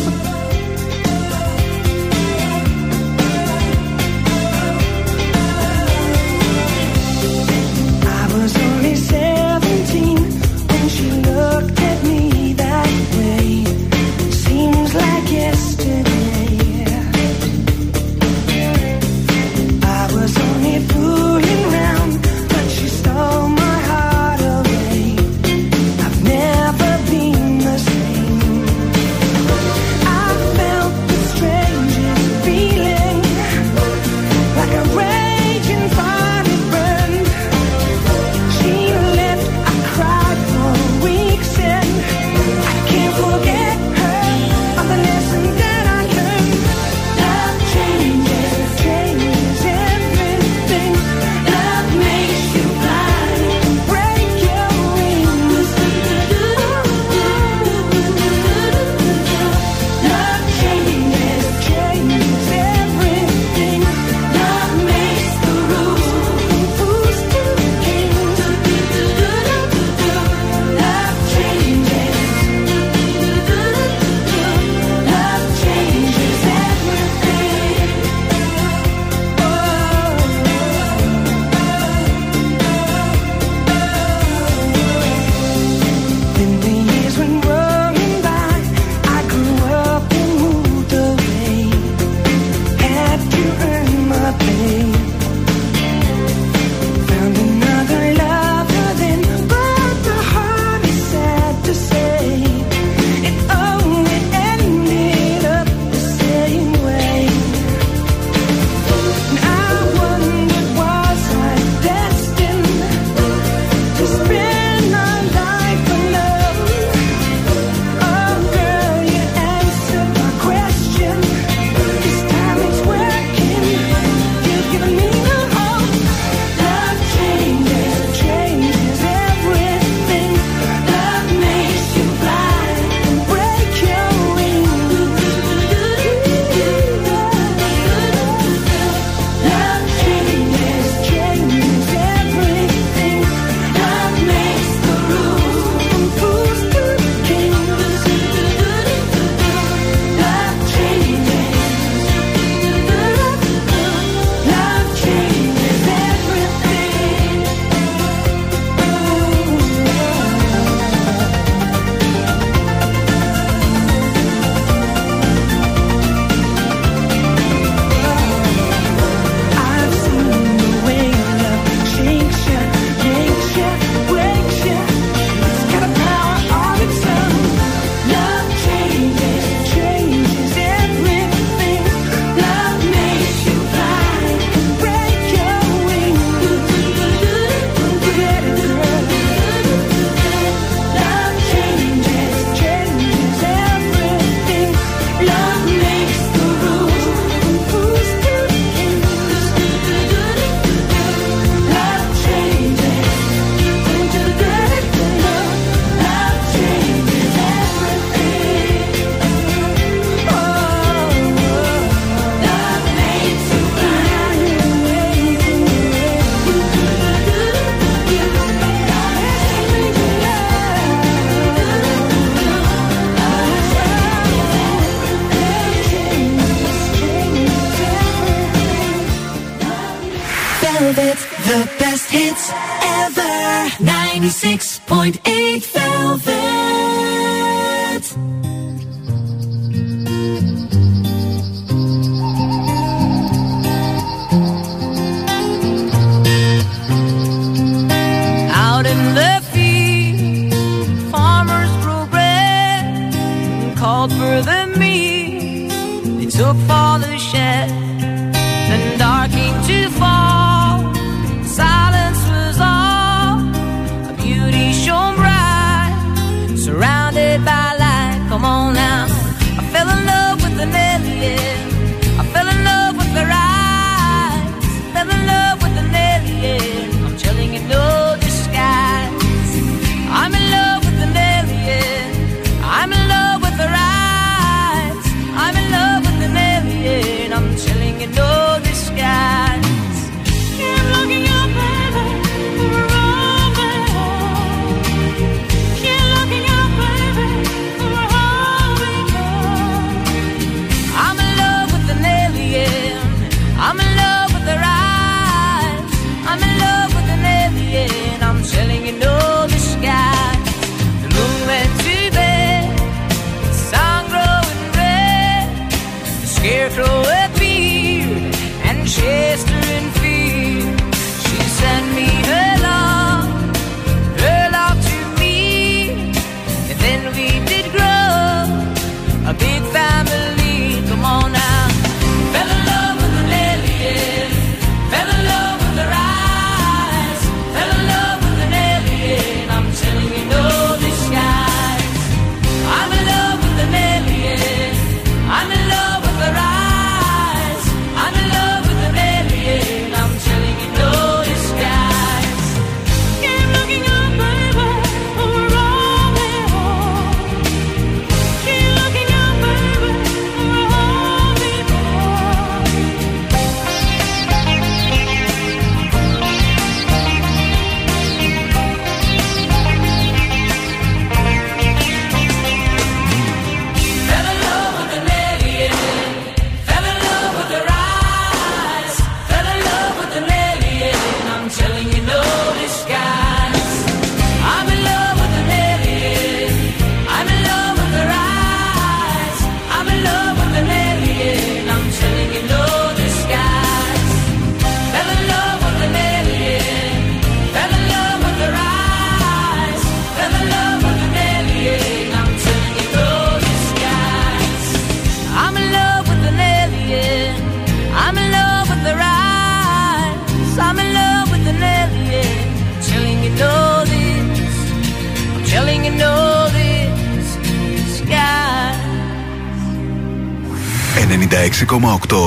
96,8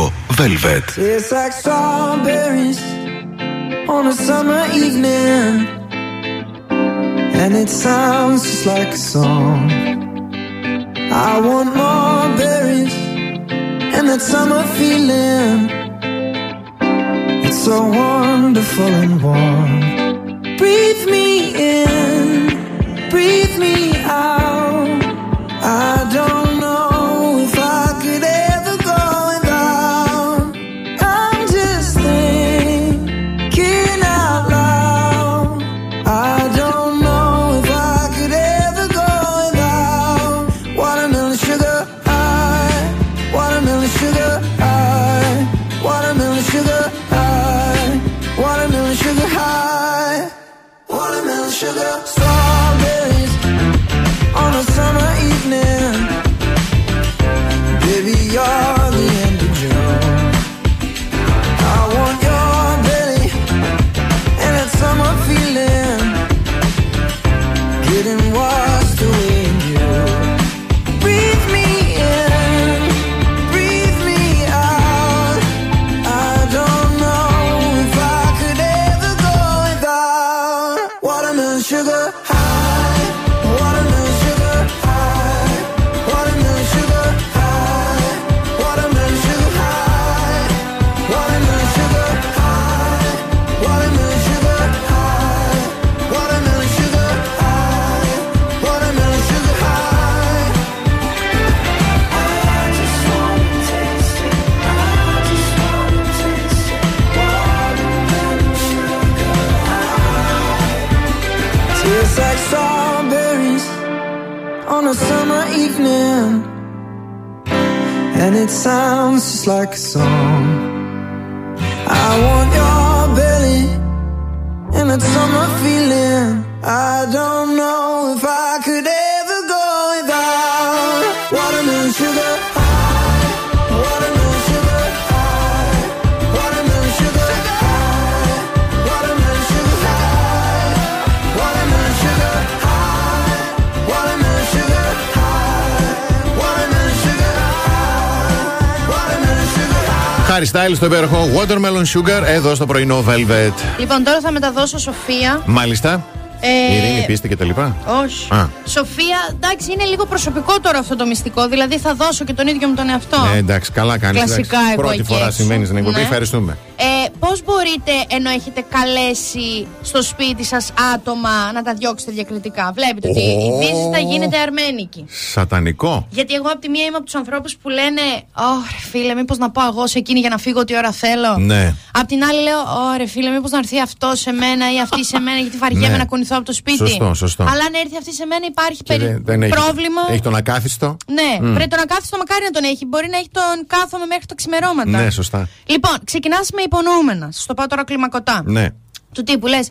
sugar. Χάρη Στάιλ στο υπέροχο Watermelon Sugar εδώ στο πρωινό Velvet. Λοιπόν, τώρα θα μεταδώσω Σοφία. Μάλιστα. Ε, Ειρήνη, πίστη και τα λοιπά. Όχι. Α. Σοφία, εντάξει, είναι λίγο προσωπικό τώρα αυτό το μυστικό. Δηλαδή θα δώσω και τον ίδιο μου τον εαυτό. Ε, εντάξει, καλά κάνεις. Κλασικά εγώ Πρώτη εκεί φορά έξω. συμβαίνει στην εκπομπή. Ναι. Ευχαριστούμε. Ε, Πώς μπορείτε, ενώ έχετε καλέσει στο σπίτι σας άτομα, να τα διώξετε διακριτικά; Βλέπετε ότι η Ω. δύση θα γίνεται αρμένικη. Σατανικό. Γιατί εγώ από τη μία είμαι από τους ανθρώπους που λένε Ωρε φίλε, μήπως να πάω εγώ σε εκείνη για να φύγω ό,τι ώρα θέλω. Ναι. Απ' την άλλη λέω Ωρε φίλε, μήπως να έρθει αυτό σε μένα ή αυτή σε μένα, γιατί βαριέμαι Ναι. να κουνηθώ από το σπίτι. Σωστό, σωστό. Αλλά αν έρθει αυτή σε μένα υπάρχει Και περι... δεν- δεν έχει- πρόβλημα. Έχει τον ακάθιστο. Ναι, Μμ. πρέπει τον ακάθιστο μακάρι να τον έχει. Μπορεί να έχει τον κάθομαι μέχρι τα ξημερώματα. Ναι, σωστά. Λοιπόν, ξεκινάς με υπονοούμενα. Σα το πάω τώρα κλιμακωτά. Ναι. Του τύπου λες.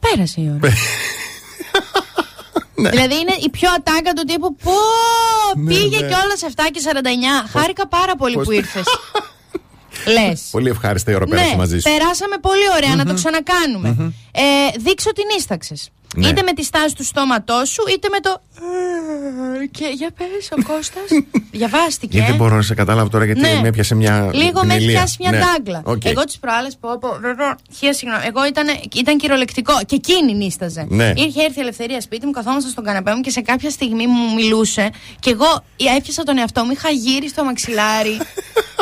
Πέρασε η ώρα. Ναι. Δηλαδή είναι η πιο ατάγκα του τύπου. Πω! πήγε ναι. κιόλας 7 και 49. Χάρηκα πάρα πολύ πώς- που ήρθες. Λες. Πολύ ευχάριστη η ώρα Ναι, πέρασε μαζί σου. περάσαμε πολύ ωραία, να το ξανακάνουμε. Ε, δείξω την ίσταξες. Ναι. Είτε με τη στάση του στόματός σου, είτε με το. Και για πες, ο Κώστας Διαβάστηκε. Γιατί ε. δεν μπορώ να σε κατάλαβα τώρα γιατί Ναι. με έπιασε μια. Λίγο με έχει γνηλία. πιάσει μια Ναι. ντάγκλα. Οκ. Εγώ τις προάλλες πω, πω, βέβαια, χίλια συγγνώμη. Εγώ ήταν, ήταν κυριολεκτικό και εκείνη νίσταζε. Ναι. Είχε έρθει η ελευθερία σπίτι μου, καθόμασταν στον καναπέ μου και σε κάποια στιγμή μου μιλούσε και εγώ έπιασα τον εαυτό μου, είχα γύρει στο μαξιλάρι.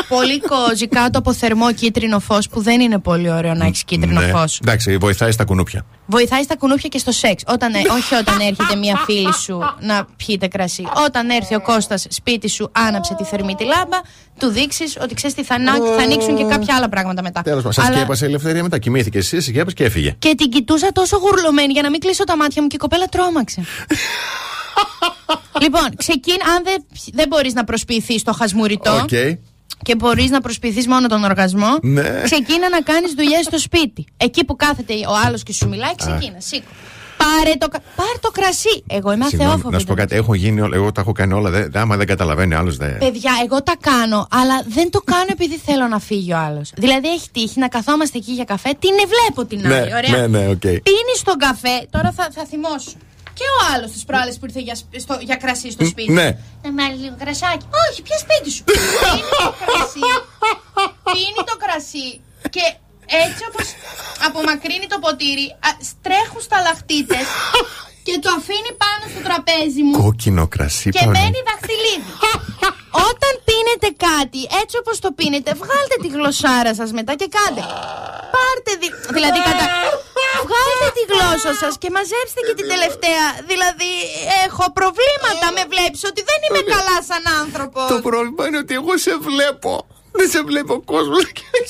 πολύ κόζι κάτω από θερμό κίτρινο φως που δεν είναι πολύ ωραίο να έχεις κίτρινο Ναι. φως. Εντάξει, βοηθάει στα κουνούπια. Βοηθάει στα κουνούπια και στο σεξ. Όταν, ε, όχι όταν έρχεται μία φίλη σου να πιείτε κρασί. Όταν έρθει ο Κώστας σπίτι σου, άναψε τη θερμή τη λάμπα, του δείξεις ότι ξέρεις τι θα, να- θα ανοίξουν και κάποια άλλα πράγματα μετά. Τέλος πάντων, σας Αλλά- σκέπασε η ελευθερία μετά. Κοιμήθηκε εσύ, σκέπασε και έφυγε. Και την κοιτούσα τόσο γουρλωμένη για να μην κλείσω τα μάτια μου και η κοπέλα τρόμαξε. λοιπόν, ξεκίνα, αν δεν, δεν μπορείς να προσποιηθείς το χασμουριτό Οκ. και μπορείς να προσποιηθείς μόνο τον οργασμό, Ναι. ξεκίνα να κάνεις δουλειές στο σπίτι. Εκεί που κάθεται ο άλλος και σου μιλάει, ξεκίνα. Σήκω. Πάρε το, κα- πάρε το κρασί. Εγώ είμαι Συγγνώμη, αθεόφοβη. να σου πω κάτι. Έχω γίνει όλα, εγώ τα έχω κάνει όλα. Δε, άμα δεν καταλαβαίνει άλλος, δεν. Παιδιά, εγώ τα κάνω, αλλά δεν το κάνω επειδή θέλω να φύγει ο άλλος. Δηλαδή, έχει τύχει να καθόμαστε εκεί για καφέ, την βλέπω την Ναι, άλλη. Ωραία. ναι, ναι, οκ. Πίνει τον καφέ, τώρα θα, θα θυμώσω. Και ο άλλος τι προάλλες που ήρθε για, σπ- στο, για κρασί στο σπίτι. Ναι. Να με άλλη λίγο κρασάκι. Όχι, πια σπίτι σου. Πίνει το κρασί. Πίνει το κρασί και έτσι όπως απομακρύνει το ποτήρι, α, τρέχουν σταλαχτίτε και το αφήνει πάνω στο τραπέζι μου Κόκκινο κρασί, και πάνω. μένει δαχτυλίδι. Όταν πίνετε κάτι, έτσι όπως το πίνετε, βγάλτε τη γλωσσάρα σας μετά και κάντε. Πάρτε, δι... δηλαδή κατα... Βγάλτε τη γλώσσα σας και μαζέψτε και την τελευταία. Δηλαδή, έχω προβλήματα, με βλέπεις ότι δεν είμαι καλά σαν άνθρωπος. Το πρόβλημα είναι ότι εγώ σε βλέπω. Δεν σε βλέπει ο κόσμο.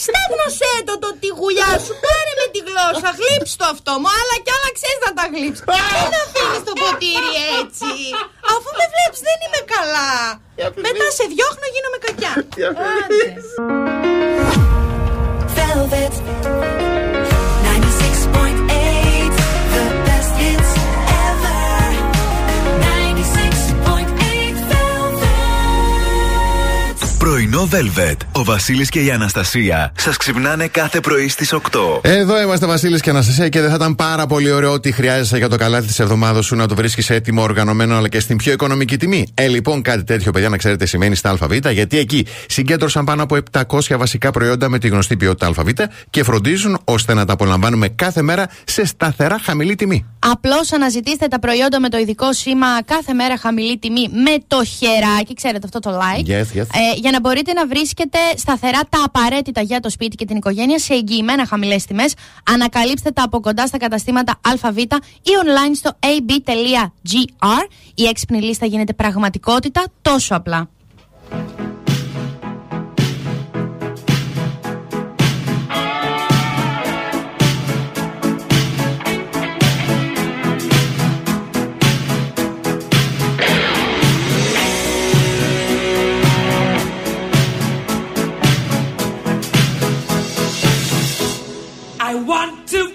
Στέγνωσέ το το τη γουλιά σου, πάρε με τη γλώσσα, γλύψ' το αυτό μου, αλλά κι άλλα ξέρεις να τα γλύψεις. Δεν αφήνεις το ποτήρι έτσι, αφού με βλέπεις δεν είμαι καλά. Μετά σε διώχνω γίνομαι κακιά. Άντε. Velvet Πρωινό Velvet. Ο Βασίλης και η Αναστασία σας ξυπνάνε κάθε πρωί στις 8. Εδώ είμαστε Βασίλης και Αναστασία και δεν θα ήταν πάρα πολύ ωραίο ότι χρειάζεσαι για το καλάθι της εβδομάδας σου να το βρίσκεις έτοιμο, οργανωμένο αλλά και στην πιο οικονομική τιμή. Ε, λοιπόν, κάτι τέτοιο, παιδιά, να ξέρετε, σημαίνει στα ΑΒ, γιατί εκεί συγκέντρωσαν πάνω από 700 βασικά προϊόντα με τη γνωστή ποιότητα ΑΒ και φροντίζουν ώστε να τα απολαμβάνουμε κάθε μέρα σε σταθερά χαμηλή τιμή. Απλώς αναζητήστε τα προϊόντα με το ειδικό σήμα κάθε μέρα χαμηλή τιμή με το χεράκι, ξέρετε αυτό το like. Yes, yes. Ε, για να μπορείτε να βρίσκετε σταθερά τα απαραίτητα για το σπίτι και την οικογένεια σε εγγυημένα χαμηλές τιμές. Ανακαλύψτε τα από κοντά στα καταστήματα ΑΒ ή online στο ab.gr. Η έξυπνη λίστα γίνεται πραγματικότητα τόσο απλά. one, two.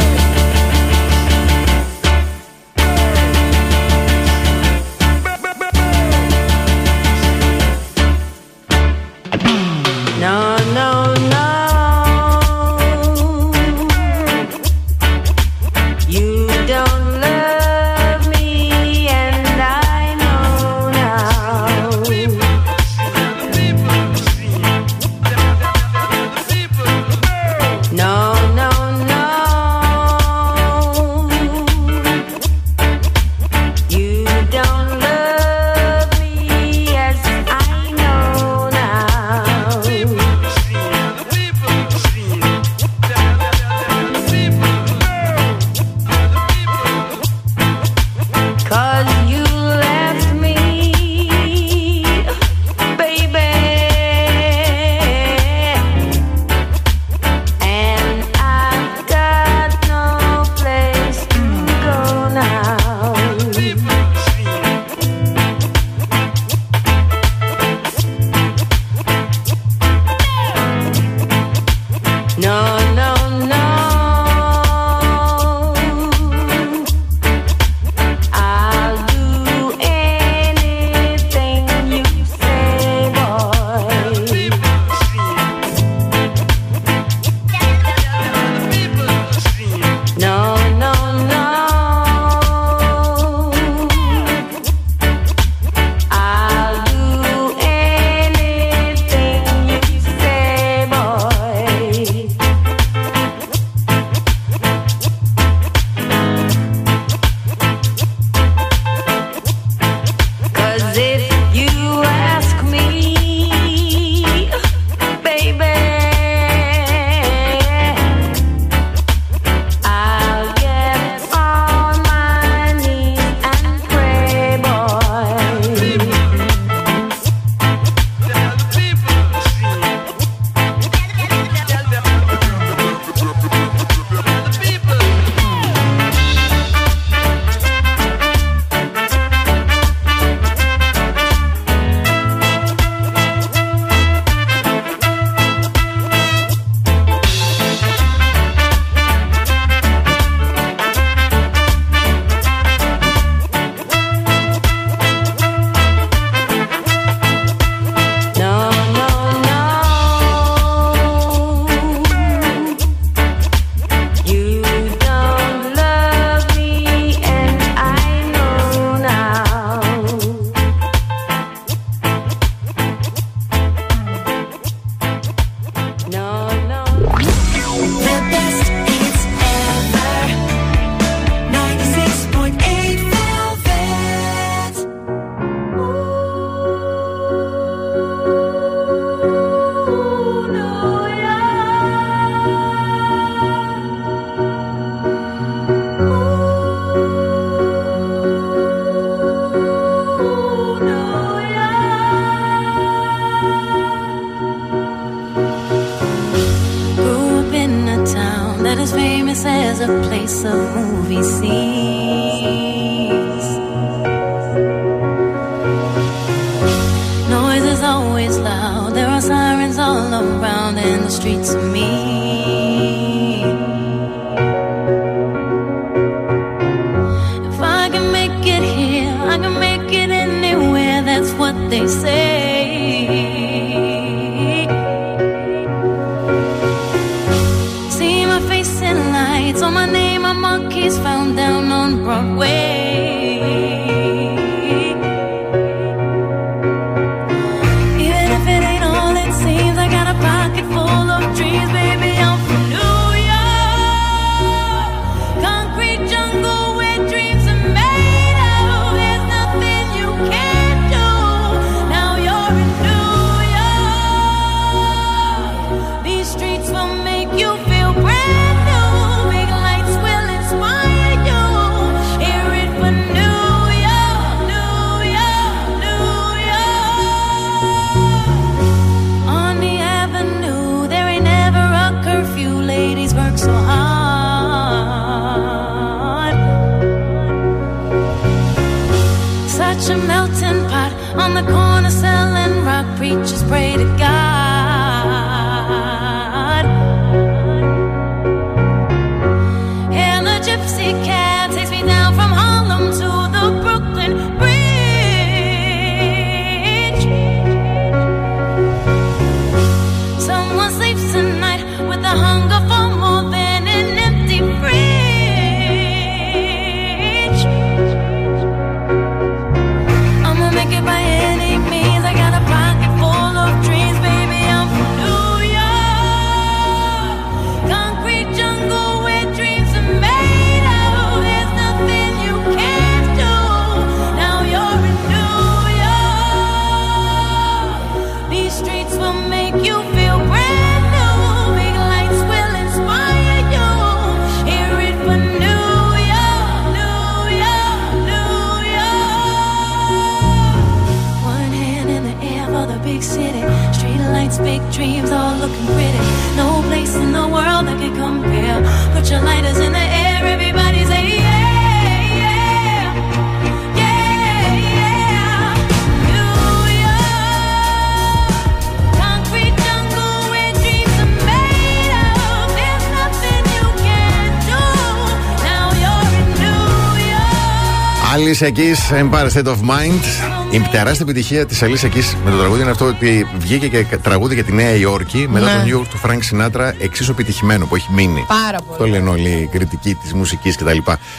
York. Alice Keys, Empire State of Mind. Η τεράστια επιτυχία της Alice Keys με το τραγούδι είναι αυτό ότι βγήκε και τραγούδι για τη Νέα Υόρκη μετά Ναι. το New York του Frank Sinatra εξίσου επιτυχημένο που έχει μείνει. Πάρα πολύ. Αυτό λένε όλοι οι κριτικοί της μουσικής κτλ.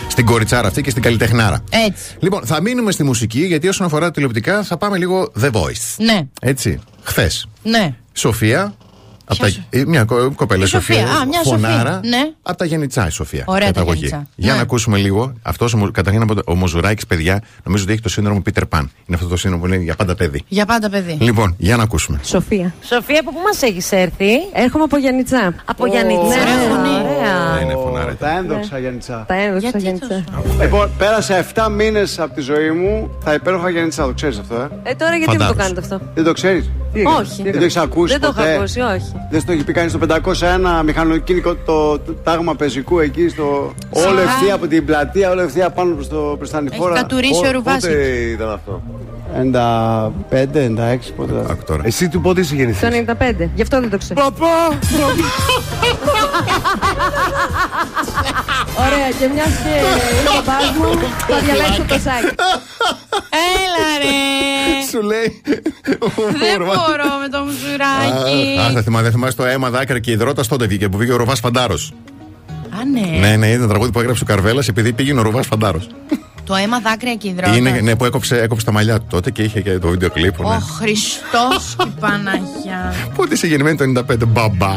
Στην κοριτσάρα αυτή και στην καλλιτεχνάρα. Έτσι. Λοιπόν, θα μείνουμε στη μουσική γιατί όσον αφορά τα τηλεοπτικά θα πάμε λίγο The Voice. Ναι, Έτσι. Χθες. ναι. Σοφία. Απ' Ποια τα- ε, μια κο- κοπέλα Η Σοφία. Σοφία. Α, μια φωνάρα, Σοφία. Ναι. Από τα γενιτσά η Σοφία. Ωραία τα καταγωγή. γενιτσά. Για Ναι. να ακούσουμε λίγο. Αυτός καταρχήν να πω, ο Μοζουράκη, παιδιά, νομίζω ότι έχει το σύνδρομο Peter Pan. Είναι αυτό το σύνδρομο που λένε για πάντα παιδί. Για πάντα παιδί. Λοιπόν, για να ακούσουμε. Σοφία. Σοφία, από πού μας έχεις έρθει; Έρχομαι από Γιάννητσά. Από Γιάννητσά. Ναι, Ωραία. Δεν είναι φωνάρα. Τα ένδοξα Γιάννητσά. Τα έδωσα Γιατί Γιάννητσά. Λοιπόν, πέρασα 7 μήνες από τη ζωή μου τα υπέροχα Γιάννητσά. Το ξέρεις αυτό, ε; Ε, τώρα γιατί μου το Φαντάρος. κάνετε αυτό; Δεν το ξέρεις; Όχι. Δεν το έχεις ακούσει Δεν το ποτέ; έχω ακούσει, όχι. Δεν στο έχει πει κανείς στο 501 μηχανοκίνητο το, το τάγμα πεζικού εκεί στο. Όλο ευθεία από την πλατεία, όλο ευθεία πάνω προς το προς τα ανηφόρα. κατουρίσει ο Πο- Ρουβάσης. Πότε ήταν αυτό; 95, 96, πότε ήταν. Άκου τώρα. Εσύ του πότε είσαι γεννηθείς. Το 95. Γι' αυτό δεν το ξέρω. Παπά! Ωραία, και μια και είναι ο μπαμπάς μου, θα διαλέξω το σάκι. Έλα ρε. Σου λέει. Δεν μπορώ με το μουσουράκι. Α, θα θυμάσαι, δεν θυμάσαι το αίμα δάκρυα και υδρότα τότε βγήκε που βγήκε ο Ροβά Φαντάρος. Α, ναι. Ναι, ναι, ήταν τραγούδι που έγραψε ο Καρβέλας επειδή πήγαινε ο Ροβά Φαντάρος. Το αίμα δάκρυα και υδρότα. Είναι, ναι, που έκοψε, έκοψε τα μαλλιά του τότε και είχε και το βίντεο κλιπ. Ο Ναι. Χριστός και η Παναγιά. Πότε είσαι γεννημένη το 95, μπαμπά.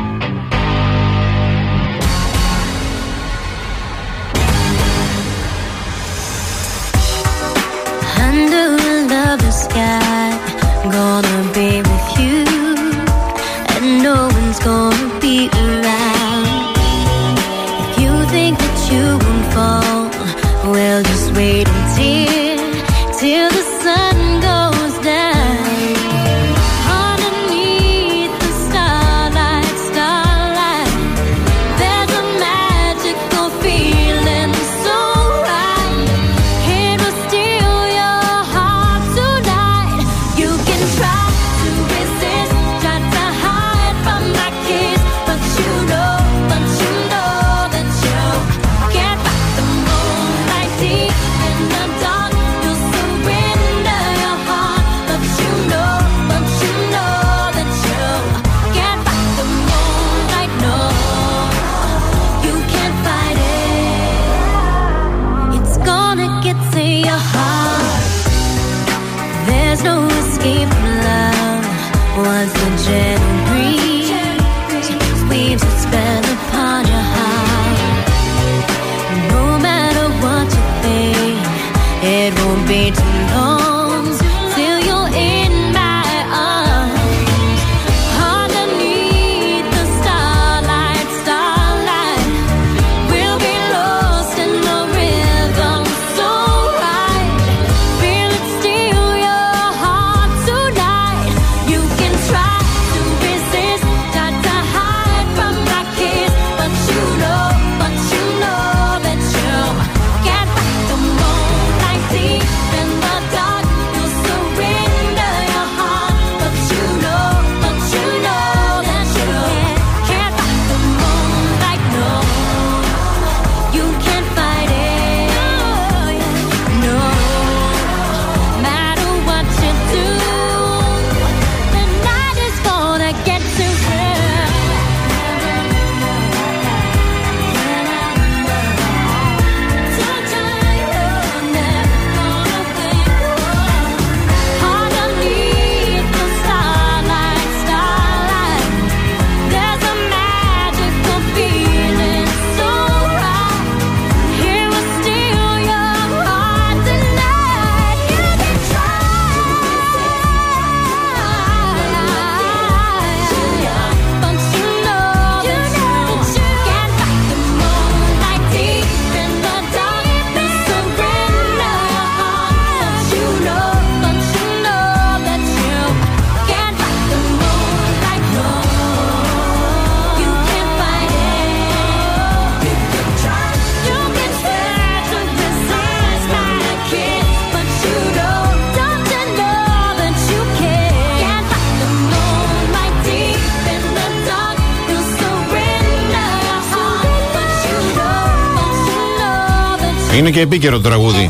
Είναι και επίκαιρο το τραγούδι.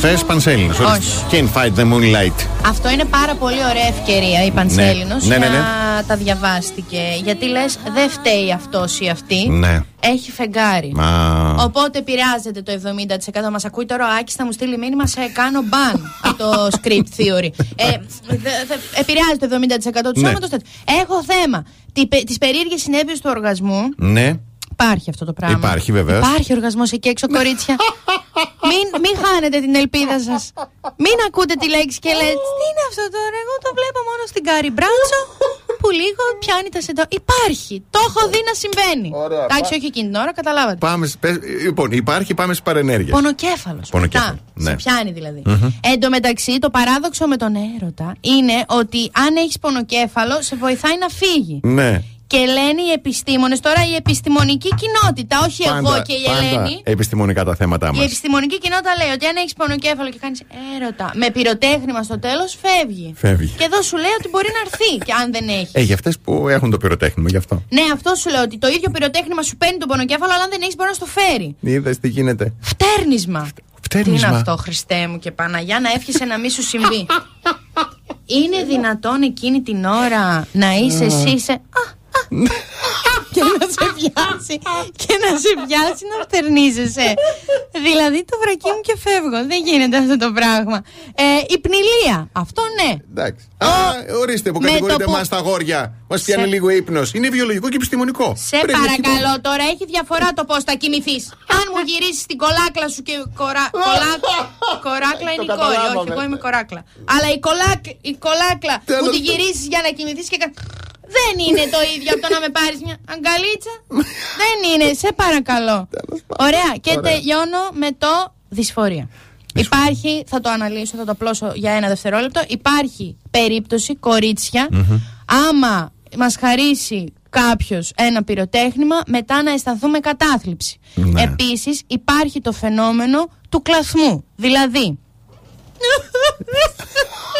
Θες πανσέλινος. Όχι. Can't fight the moonlight. Αυτό είναι πάρα πολύ ωραία ευκαιρία η Πανσέλινος Ναι, ναι, ναι, να τα διαβάστηκε. Γιατί λες δεν φταίει αυτός ή αυτή. Ναι. Έχει φεγγάρι. Μα. Οπότε επηρεάζεται το 70%. Μας ακούει τώρα ο Άκης, θα μου στείλει μήνυμα σε κάνω μπαν από το script theory. Ε, δε- δε- επηρεάζει το 70% του Ναι. σώματος. Έχω θέμα. Τις περίεργες συνέπειες του οργασμού. Ναι. Υπάρχει αυτό το πράγμα. Υπάρχει, βεβαίως. Υπάρχει οργασμός εκεί έξω, κορίτσια. μην, μην χάνετε την ελπίδα σας. Μην ακούτε τη λέξη και λέτε Τι είναι αυτό τώρα, εγώ το βλέπω μόνο στην Κάρι Μπράντσο που λίγο πιάνει τα σεντόνια. Υπάρχει. Το έχω δει να συμβαίνει. Εντάξει, όχι εκείνη την ώρα, καταλάβατε. Πάμε, σ- πες- λοιπόν, υπάρχει, πάμε στις παρενέργειες. Πονοκέφαλος. Πονοκέφαλος, ναι. Σε πιάνει δηλαδή. Μμμ. Εν τω μεταξύ, το παράδοξο με τον έρωτα είναι ότι αν έχεις πονοκέφαλο, σε βοηθάει να φύγει. Ναι. Και λένε οι επιστήμονες, τώρα η επιστημονική κοινότητα, όχι εγώ και η Ελένη. επιστημονικά τα θέματα Η μας. επιστημονική κοινότητα λέει ότι αν έχεις πονοκέφαλο και κάνεις έρωτα με πυροτέχνημα στο τέλος, φεύγει. Φεύγει. Και εδώ σου λέει ότι μπορεί να έρθει και αν δεν έχεις. Ε, για αυτές που έχουν το πυροτέχνημα, γι' αυτό. Ναι, αυτό σου λέω ότι το ίδιο πυροτέχνημα σου παίρνει τον πονοκέφαλο, αλλά αν δεν έχεις μπορεί να στο φέρει. Είδες τι γίνεται. Φτέρνισμα. Τι Φτέρνισμα. είναι αυτό, Χριστέ μου και Παναγιά, να εύχεσαι να μην σου συμβεί. είναι δυνατόν εκείνη την ώρα να είσαι εσύ σε. «Α, α, και να σε πιάσει και να σε πιάσει να φτερνίζεσαι. δηλαδή το βρακί μου και φεύγω. Δεν γίνεται αυτό το πράγμα. Ε, η πνηλία. Αυτό ναι. Εντάξει. Α, ορίστε που Με κατηγορείτε το που- εμά τα αγόρια. Μας πιάνει Σε- λίγο ύπνος. Είναι βιολογικό και επιστημονικό. Σε Πρέπει να παρακαλώ, τώρα έχει διαφορά το πώς θα κοιμηθείς. Αν μου γυρίσεις την κολάκλα σου και κορά... κολά... Κοράκλα είναι η κόρη, όχι, καταλάβαμε. εγώ είμαι κοράκλα. Αλλά η, κολάκ... η κολάκλα που Τέλος τη πάντων. γυρίσεις για να κοιμηθείς και. Κα- Δεν είναι το ίδιο από το να με πάρεις μια αγκαλίτσα. Δεν είναι, σε παρακαλώ. Ωραία, και Ωραία. τελειώνω με το δυσφορία. Υπάρχει, θα το αναλύσω, θα το απλώσω για ένα δευτερόλεπτο. Υπάρχει περίπτωση, κορίτσια, άμα μας χαρίσει κάποιος ένα πυροτέχνημα, μετά να αισθανθούμε κατάθλιψη. Ναι. Επίσης υπάρχει το φαινόμενο του κλαθμού. Δηλαδή,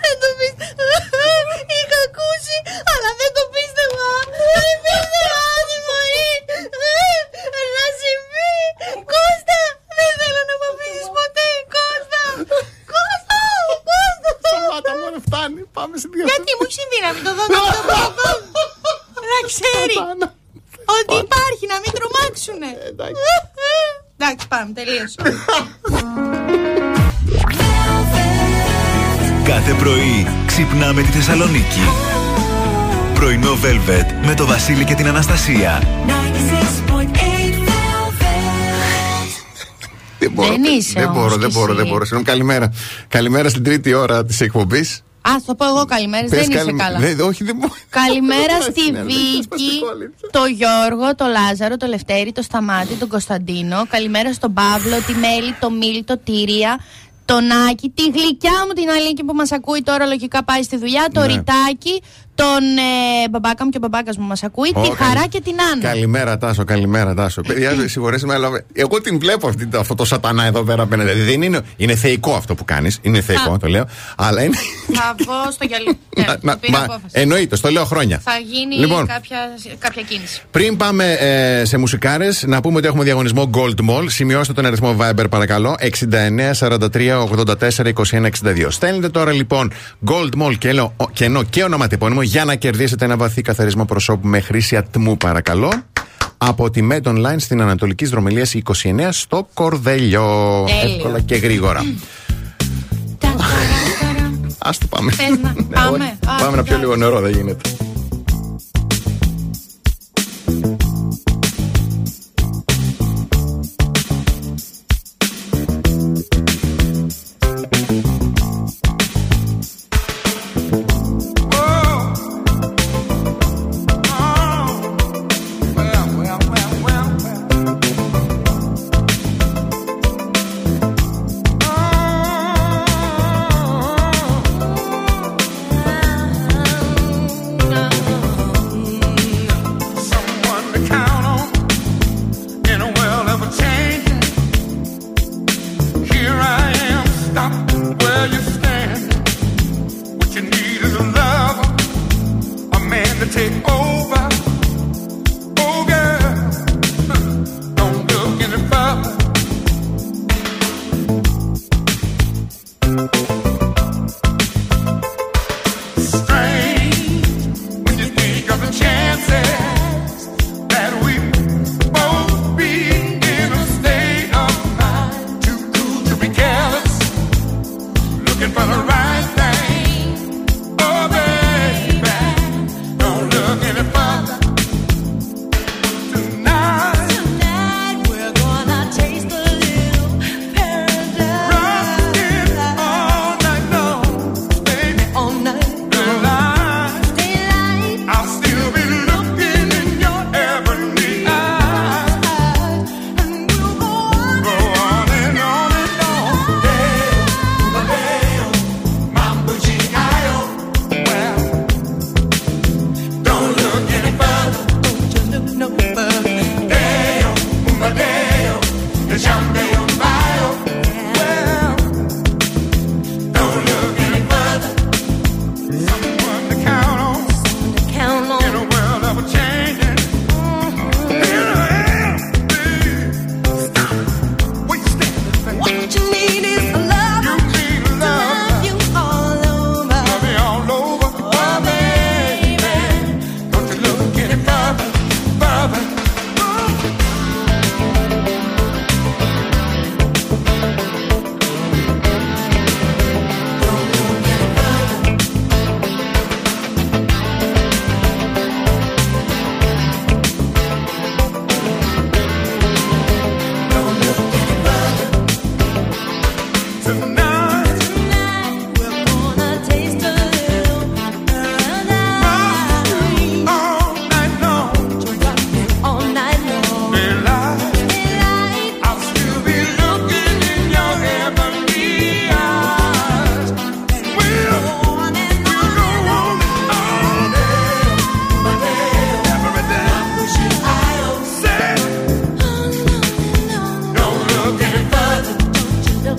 δεν το πίστευα. Είχα ακούσει, αλλά δεν το πίστευα. Δεν πίστευα, όχι μπορεί. Να συμβεί. Κώστα, δεν θέλω να με αφήσεις ποτέ. Κώστα. Κώστα, Κώστα. Σταμάτα, μόνο φτάνει. Πάμε στην Γιατί μου έχει συμβεί να μην το δω να μην το πω. Να ξέρει. Ότι υπάρχει, να μην τρομάξουνε. Εντάξει, πάμε, τελείωσε. ξυπνάμε τη Θεσσαλονίκη. Πρωινό Velvet με το Βασίλη και την Αναστασία. Δεν μπορώ, Δεν είσαι δεν όμως μπορώ, κι δεν μπορώ, εσύ. δεν μπορώ. Συγγνώμη, καλημέρα. Καλημέρα στην τρίτη ώρα της εκπομπής. Α, το πω εγώ καλημέρε, δεν είσαι καλά. όχι, δεν μπορώ. Καλημέρα στη Ναι, ναι, Βίκη, το Γιώργο, το Λάζαρο, το Λευτέρη, το Σταμάτη, τον Κωνσταντίνο. Καλημέρα στον Παύλο, τη Μέλη, το Μίλτο, τη Ρία, τον Άκη, τη γλυκιά μου την Αλίκη που μας ακούει τώρα λογικά πάει στη δουλειά, το Ναι. Ριτάκι, τον ε, μπαμπάκα μου και ο μπαμπάκας μου μας ακούει, τη Ω, Χαρά καλη- και την Άννα. Καλημέρα, Τάσο, καλημέρα, Τάσο. Παιδιά, συγχωρέστε με, αλλά εγώ την βλέπω αυτή, αυτό το σατανά εδώ πέρα απέναντι. Δηλαδή, Δεν είναι, είναι θεϊκό αυτό που κάνεις. Είναι θεϊκό, Α. το λέω. Αλλά είναι. Θα βγω στο γυαλί. Ναι, Να- το να- πήρα μα- απόφαση. εννοείται, στο λέω χρόνια. Θα γίνει Λοιπόν. κάποια, κάποια κίνηση. Πριν πάμε ε, σε μουσικάρες, να πούμε ότι έχουμε διαγωνισμό Gold Mall. Σημειώστε τον αριθμό Viber, παρακαλώ. 69 43 84 21 62. Στέλνετε τώρα λοιπόν Gold Mall και ελο- ο- κενό και ονοματεπώνυμο για να κερδίσετε ένα βαθύ καθαρισμό προσώπου με χρήση ατμού, παρακαλώ. Από τη Med Online στην Ανατολική Δρομελία 29 στο Κορδέλιο. Τέλειο. Εύκολα και γρήγορα. Α το πάμε. Πες να Ναι, πάμε. όχι. Α, Πάμε να πιω λίγο νερό, δεν γίνεται.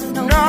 no. no.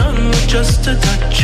On with just a touch,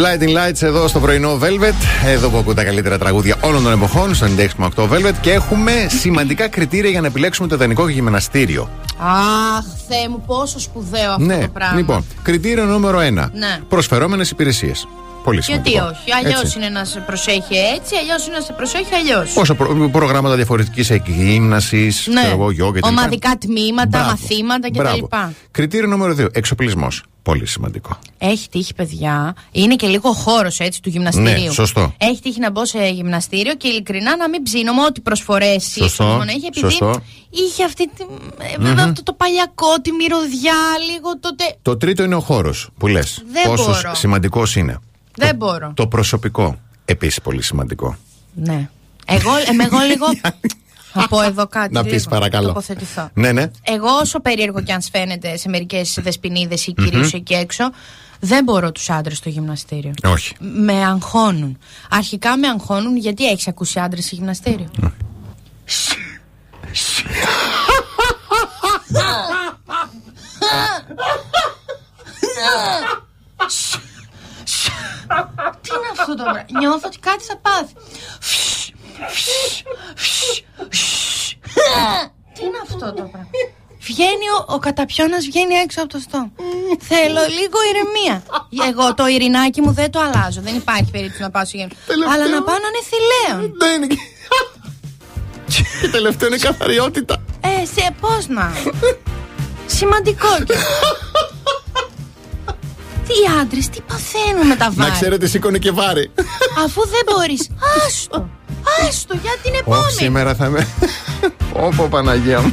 Blinding Lights εδώ στο πρωινό Velvet. Εδώ που ακούτε τα καλύτερα τραγούδια όλων των εποχών, στο 96,8 Velvet. Και έχουμε σημαντικά κριτήρια για να επιλέξουμε το ιδανικό γυμναστήριο. Αχ, Θεέ μου, πόσο σπουδαίο αυτό ναι, το πράγμα. λοιπόν, κριτήριο νούμερο 1. Ναι. Προσφερόμενες υπηρεσίες. Πολύ σημαντικό. Γιατί όχι, αλλιώς Έτσι. είναι να σε προσέχει έτσι, αλλιώς είναι να σε προσέχει αλλιώς. Πόσα προ- προγράμματα διαφορετικής εκγύμνασης, Ναι. ξέρω εγώ, γιόγκα κτλ. Ομαδικά τμήματα, Μπράβο. μαθήματα Μπράβο. κτλ. Κριτήριο νούμερο 2. Εξοπλισμός. Πολύ σημαντικό. Έχει τύχει, παιδιά. Είναι και λίγο χώρος έτσι του γυμναστηρίου. Ναι, σωστό. Έχει τύχει να μπω σε γυμναστήριο και ειλικρινά να μην ψήνομαι ό,τι προσφορές Σωστό, έχει. Επειδή σωστό. είχε αυτή τη, ε, βέβαια, Μμμ. αυτό το παλιακό, τη μυρωδιά, λίγο τότε. Το τρίτο είναι ο χώρος που λες. Δεν Πόσος μπορώ. σημαντικός είναι. Δεν μπορώ. Το προσωπικό. Επίσης πολύ σημαντικό. Ναι. Εγώ, εμ, εγώ λίγο. Θα πω εδώ κάτι. Να πεις, λίγο, παρακαλώ. τοποθετηθώ. Ναι, ναι. Εγώ, όσο περίεργο και αν σφαίνεται σε μερικές δεσποινίδες ή κυρίως Μμμ. εκεί έξω, δεν μπορώ τους άντρες στο γυμναστήριο. Όχι. Με αγχώνουν. Αρχικά με αγχώνουν γιατί έχεις ακούσει άντρες σε γυμναστήριο. Τι είναι αυτό το πράγμα. Νιώθω ότι κάτι θα πάθει. Τι είναι αυτό το πράγμα; Βγαίνει ο, ο καταπιώνας βγαίνει έξω από το στόμα. Θέλω λίγο ηρεμία. Εγώ το ειρηνάκι μου δεν το αλλάζω. Δεν υπάρχει περίπτωση να πάω σε γέμιο. Αλλά να πάω να είναι θηλαίων. Δεν είναι. Και τελευταίο είναι καθαριότητα. Ε, σε πώς να. Σημαντικό και. Τι άντρες, τι παθαίνουν με τα Να βάρη; ξέρετε, σήκωνε και βάρη. Αφού δεν μπορείς. Άστο. Άστο για την Όχι, επόμενη. σήμερα θα είμαι. Όπο Παναγία μου.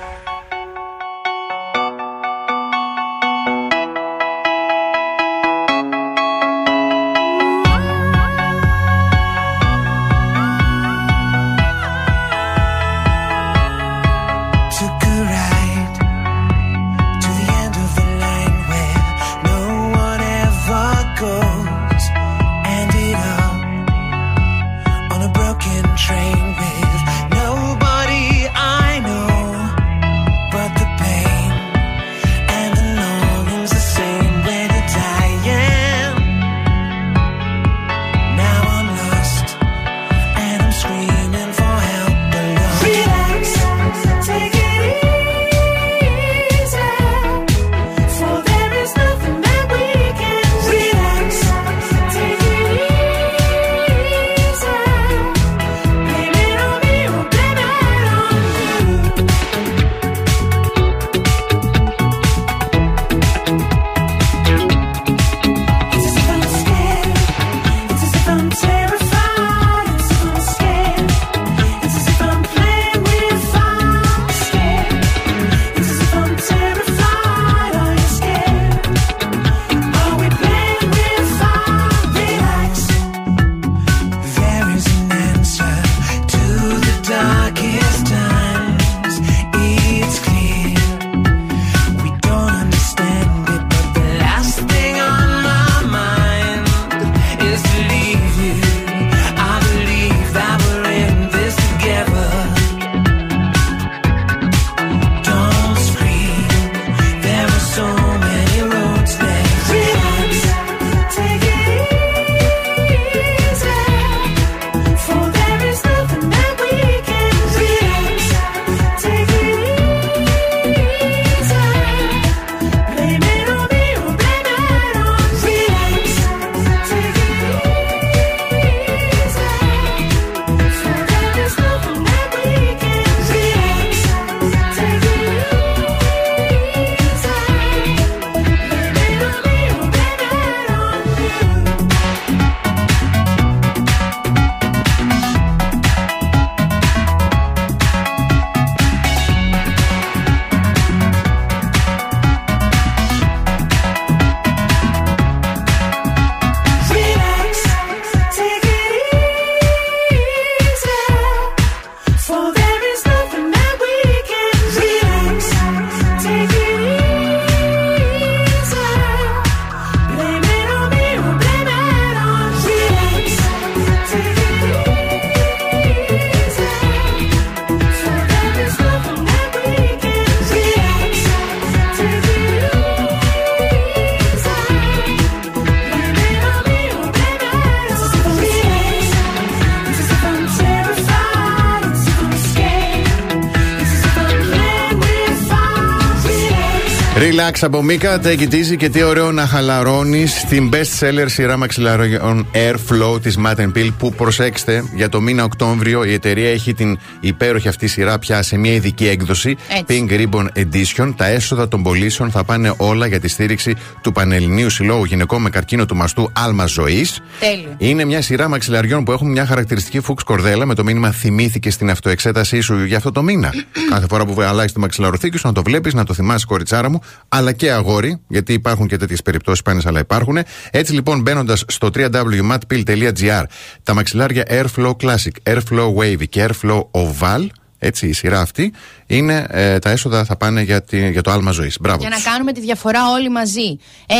Relax από Μίκα, take it easy και τι ωραίο να χαλαρώνεις την best seller σειρά μαξιλαριών Airflow της Matten Pill που προσέξτε για το μήνα Οκτώβριο η εταιρεία έχει την υπέροχη αυτή σειρά πια σε μια ειδική έκδοση Έτσι. Pink Ribbon Edition. Τα έσοδα των πωλήσεων θα πάνε όλα για τη στήριξη του Πανελληνίου Συλλόγου Γυναικών με Καρκίνο του Μαστού Άλμα Ζωής. Τέλειο. Είναι μια σειρά μαξιλαριών που έχουν μια χαρακτηριστική φούξ κορδέλα με το μήνυμα Θυμήθηκε στην αυτοεξέτασή σου για αυτό το μήνα. Κάθε φορά που αλλάζει τη μαξιλαροθήκη σου, να το βλέπεις, να το θυμάσαι, κοριτσάρα μου, αλλά και αγόρι, γιατί υπάρχουν και τέτοιες περιπτώσεις πάνε, αλλά υπάρχουν. Έτσι λοιπόν, μπαίνοντας στο www.matpill.gr, τα μαξιλάρια Airflow Classic, Airflow Wavy και Airflow Oval, έτσι η σειρά αυτή, είναι, ε, τα έσοδα θα πάνε για, τη, για το άλμα ζωής. Μπράβο. Για να κάνουμε τη διαφορά όλοι μαζί. Ε,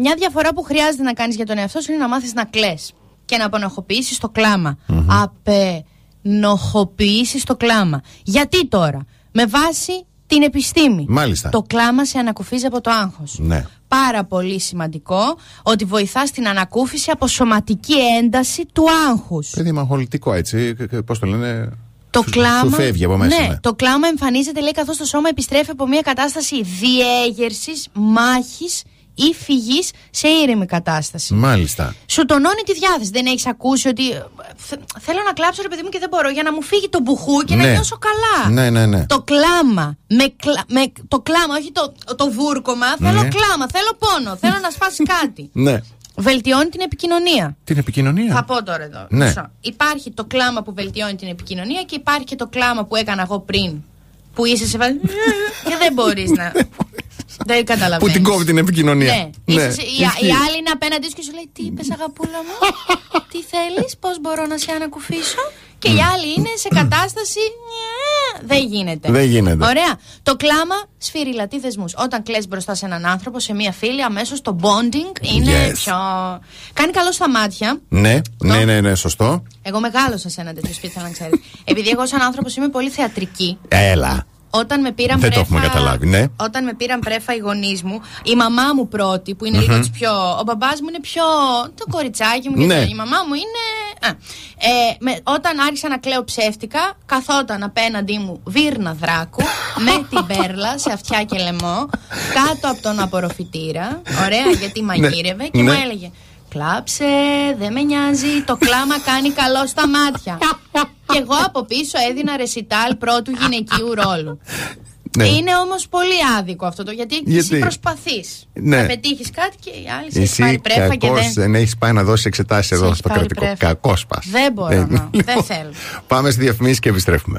μια διαφορά που χρειάζεται να κάνεις για τον εαυτό σου είναι να μάθεις να κλε και να απενοχοποιήσει το κλάμα. Απενοχοποιήσεις το κλάμα. Γιατί τώρα, με βάση την επιστήμη. Μάλιστα. Το κλάμα σε ανακουφίζει από το άγχος. Ναι. Πάρα πολύ σημαντικό ότι βοηθάς στην ανακούφιση από σωματική ένταση του άγχους. Παιδί μαγχολητικό έτσι. Πώς το λένε. Το σου- κλάμα. Σου φεύγει από μέσα. Ναι, ναι. το κλάμα εμφανίζεται λέει καθώς το σώμα επιστρέφει από μια κατάσταση διέγερσης, μάχης ή φυγή σε ήρεμη κατάσταση. Μάλιστα. Σου τονώνει τη διάθεση. Δεν έχεις ακούσει ότι. ε, θε- θέλω να κλάψω, ρε παιδί μου, και δεν μπορώ για να μου φύγει το μπουχού και να Ναι. νιώσω καλά. Ναι, ναι, ναι. Το κλάμα. Με, κλα- με το κλάμα, όχι το, το βούρκωμα. Θέλω Ναι. κλάμα, θέλω πόνο. θέλω να σπάσει κάτι. Ναι. Βελτιώνει την επικοινωνία. Την επικοινωνία; Θα πω τώρα εδώ. Ναι. Μισό. Υπάρχει το κλάμα που βελτιώνει την επικοινωνία και υπάρχει και το κλάμα που έκανα εγώ πριν. Που είσαι σε φάση. και δεν μπορείς να. δεν καταλαβαίνω. Που την κόβει την επικοινωνία. Ναι. Είσαι σε- η, ισχύει. η άλλη είναι απέναντί σου και σου λέει: Τι είπες, αγαπούλα μου, τι θέλεις, πώς μπορώ να σε ανακουφίσω; Και η άλλη είναι σε κατάσταση. «Νιε, Δεν γίνεται. Δεν γίνεται. Ωραία. Το κλάμα σφυριλατεί θεσμού. Όταν κλαις μπροστά σε έναν άνθρωπο, σε μία φίλη, αμέσως το bonding είναι Yes. πιο. Κάνει καλό στα μάτια. Ναι, ναι, ναι, ναι, σωστό. Εγώ μεγάλωσα σε ένα τέτοιο σπίτι, θέλω να ξέρεις. Επειδή εγώ, σαν άνθρωπος, είμαι πολύ θεατρική. Έλα. Όταν με πήραν Δεν το πρέφα, έχουμε καταλάβει, ναι. Όταν με πήραν πρέφα οι γονείς μου, η μαμά μου πρώτη, που είναι Μμμ. λίγο της πιο. Ο μπαμπάς μου είναι πιο. το κοριτσάκι μου. και Ναι. το- Η μαμά μου είναι. Α. Ε, με, όταν άρχισα να κλαίω ψεύτικα, καθόταν απέναντί μου βύρνα δράκου με την πέρλα σε αυτιά και λαιμό, κάτω από τον απορροφητήρα. Ωραία, γιατί μαγείρευε και Ναι. μου έλεγε. Κλάψε, δεν με νοιάζει, το κλάμα κάνει καλό στα μάτια. και εγώ από πίσω έδινα ρεσιτάλ πρώτου γυναικείου ρόλου. Ναι. Είναι όμως πολύ άδικο αυτό το γιατί, Γιατί; εσύ προσπαθείς Ναι. να πετύχεις κάτι και η άλλη σε έχεις Εσύ πάρει πρέφα και κακός δεν. δεν έχεις πάει να δώσεις εξετάσεις εδώ έχεις στο πάρει κρατικό. πρέφα. Κακός πας. Δεν μπορώ να. δεν θέλω. Πάμε στη διαφημίση και επιστρέφουμε.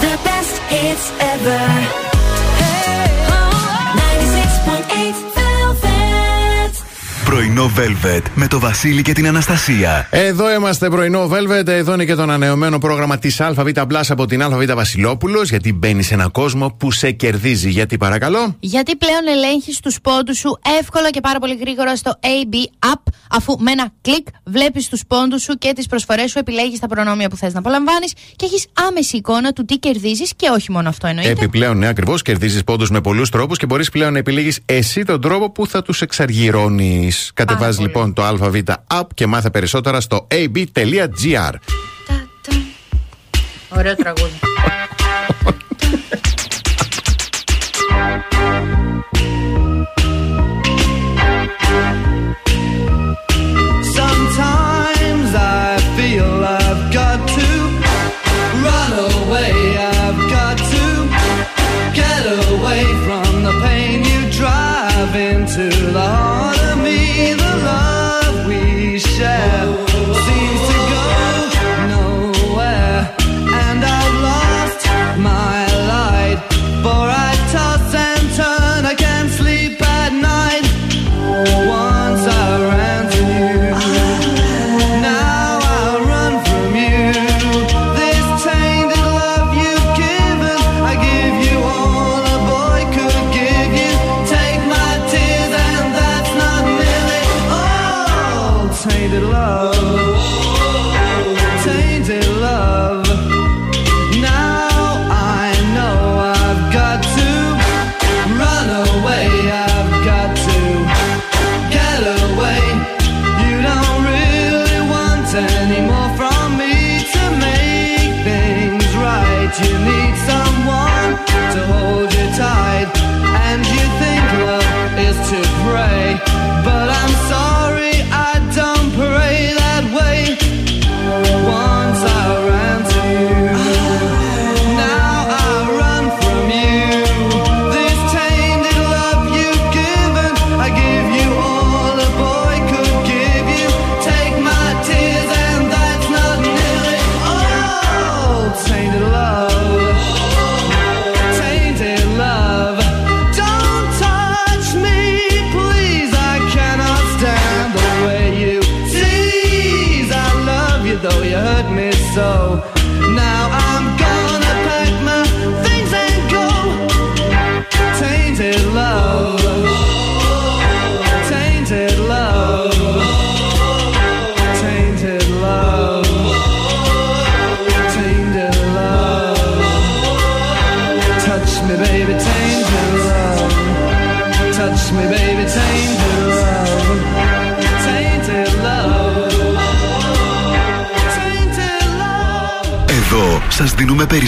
The best hits ever. Πρωινό Velvet με το Βασίλη και την Αναστασία. Εδώ είμαστε πρωινό Velvet. Εδώ είναι και το ανανεωμένο πρόγραμμα της ΑΒ Plus από την ΑΒ Βασιλόπουλος. Γιατί μπαίνει σε έναν κόσμο που σε κερδίζει. Γιατί παρακαλώ. Γιατί πλέον ελέγχεις τους πόντους σου εύκολα και πάρα πολύ γρήγορα στο AB App, αφού με ένα κλικ βλέπεις τους πόντους σου και τις προσφορές σου, επιλέγεις τα προνόμια που θες να απολαμβάνεις και έχεις άμεση εικόνα του τι κερδίζεις και όχι μόνο αυτό εννοείται. Επιπλέον, ναι, ακριβώς κερδίζεις πόντους με πολλούς τρόπους και μπορείς πλέον να επιλέγεις εσύ τον τρόπο που θα τους εξαργυρώνεις. Κατεβάζεις λοιπόν το ΑΒ App και μάθε περισσότερα στο ab.gr. Ωραίο τραγούδι.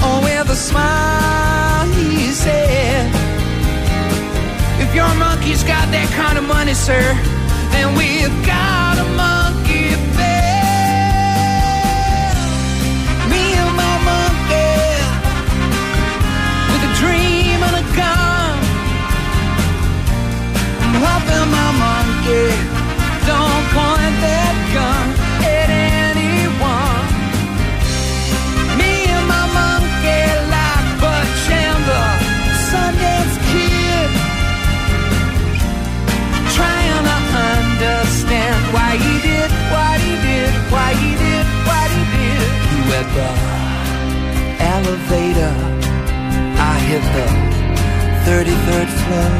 Oh, with a smile, he said, If your monkey's got that kind of money, sir, then we've got a monkey bed. Me and my monkey, with a dream and a gun. I'm hoping my monkey elevator, I hit the 33rd floor.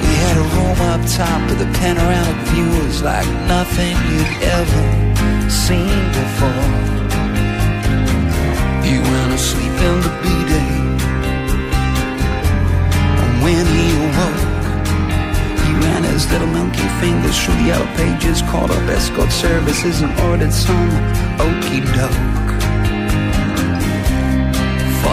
We had a room up top with a panoramic view. Was like nothing you'd ever seen before. He went to sleep in the B-day. And when he awoke, he ran his little monkey fingers through the yellow pages, called up escort services and ordered some okey doke.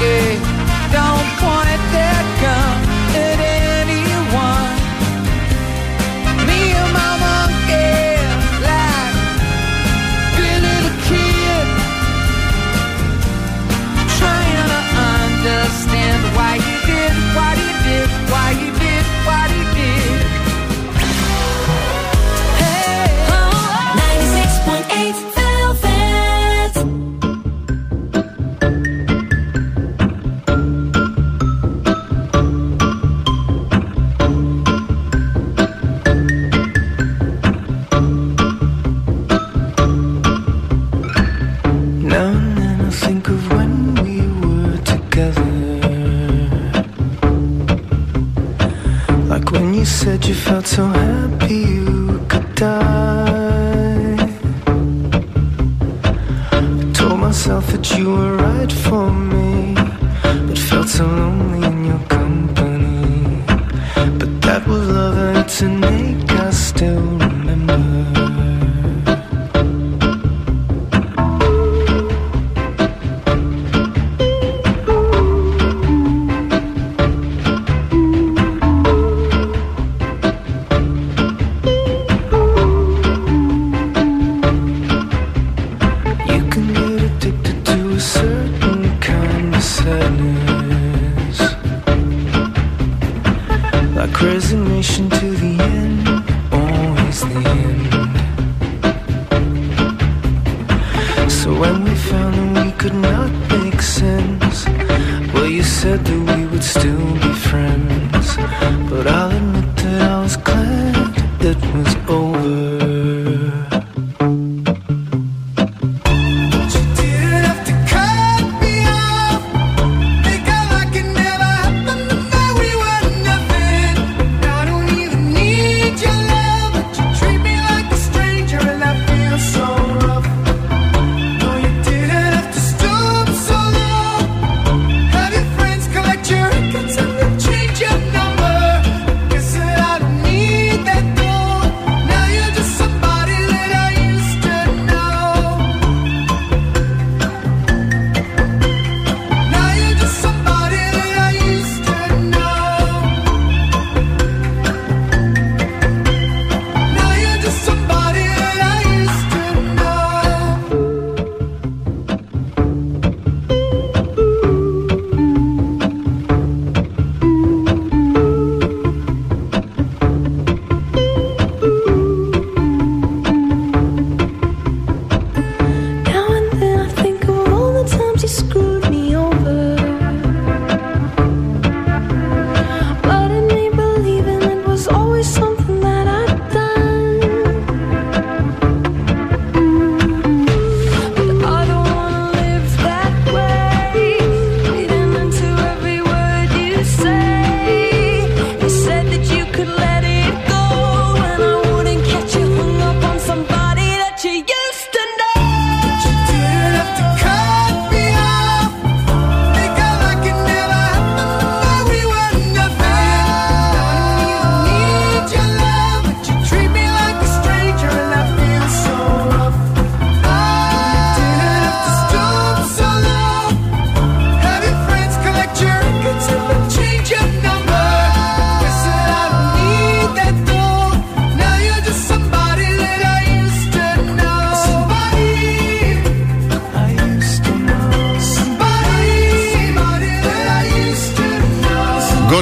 Don't point that gun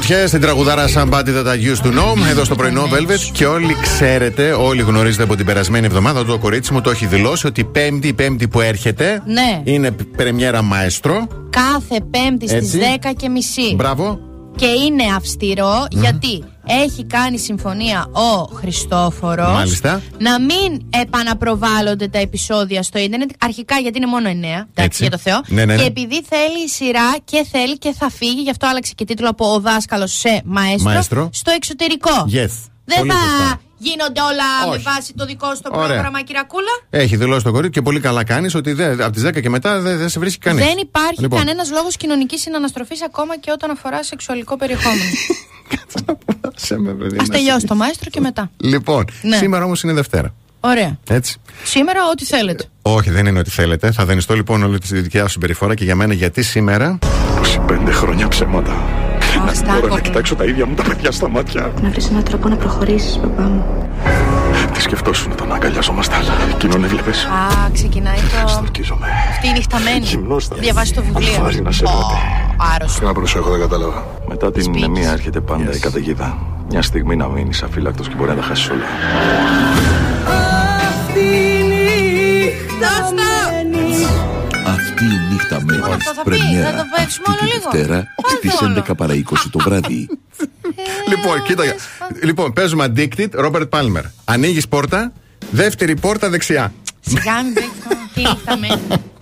know. Γκότια στην τραγουδάρα Somebody That I Used to Know εδώ στο πρωινό Velvet και όλοι ξέρετε, όλοι γνωρίζετε από την περασμένη εβδομάδα το κορίτσι μου το έχει δηλώσει ότι η Πέμπτη, η Πέμπτη που έρχεται Ναι. είναι πρεμιέρα μαέστρο. Κάθε Πέμπτη στις Έτσι. 10 και μισή. Μπράβο. Και είναι αυστηρό γιατί έχει κάνει συμφωνία ο Χριστόφορος. Μάλιστα. Να μην επαναπροβάλλονται τα επεισόδια στο ίντερνετ. Αρχικά γιατί είναι μόνο 9. Εντάξει, Έτσι. για το Θεό. Ναι, ναι, ναι. Και επειδή θέλει η σειρά και θέλει και θα φύγει, γι' αυτό άλλαξε και τίτλο από Ο δάσκαλος σε μαέστρο, Μαέστρο. στο εξωτερικό. Yes. Δεν Πολύ θα σωστά. Γίνονται όλα Όχι. με βάση το δικό σου το Ωραία. πρόγραμμα, κυρακούλα. Έχει δηλώσει το κορίτσι και πολύ καλά κάνεις ότι δεν- από τις 10 και μετά δεν δεν σε βρίσκει κανείς. Δεν υπάρχει λοιπόν, κανένας λόγος κοινωνικής συναναστροφής ακόμα και όταν αφορά σεξουαλικό περιεχόμενο. σε με, παιδί, Α να τελειώσει σε- το μαέστρο και μετά. Λοιπόν, Ναι. σήμερα όμως είναι Δευτέρα. Ωραία. Έτσι. Σήμερα ό,τι θέλετε. Όχι, δεν είναι ό,τι θέλετε. Θα δανειστώ λοιπόν όλη τη δικιά σου συμπεριφορά και για μένα γιατί σήμερα. 25 χρόνια ψέματα. Να μην μπορώ να Στάκο. κοιτάξω τα ίδια μου τα παιδιά στα μάτια. Να βρεις έναν τρόπο να προχωρήσεις, παπά μου. Τι σκεφτόσουν όταν αγκαλιάζομαστε, αλλά εκείνον έβλεπες; Α, ξεκινάει το. Στορκίζομαι. Αυτή η νυχταμένη. Γυμνός θα Διαβάζει το βιβλίο. Βάζει να σε ρωτή. Άρρωστο. Να προσέχω, δεν κατάλαβα. Μετά την Σπίτης. μνημεία έρχεται πάντα η καταιγίδα. Μια στιγμή να μείνεις αφύλακτος και μπορεί να τα χάσεις όλα. Αυτή η νύχτα Αυτή η νύχτα μένει. αυτό θα πει, Πρεμιέρα. θα το παίξουμε Αυτή όλο τη λίγο. Δευτέρα Πάρτε στις όλο. 11 παρα 20 το βράδυ. Λοιπόν, κοίτα. Λοιπόν, παίζουμε Addicted, Ρόμπερτ Πάλμερ. Ανοίγεις πόρτα, δεύτερη πόρτα δεξιά. Σιγά μην παίξεις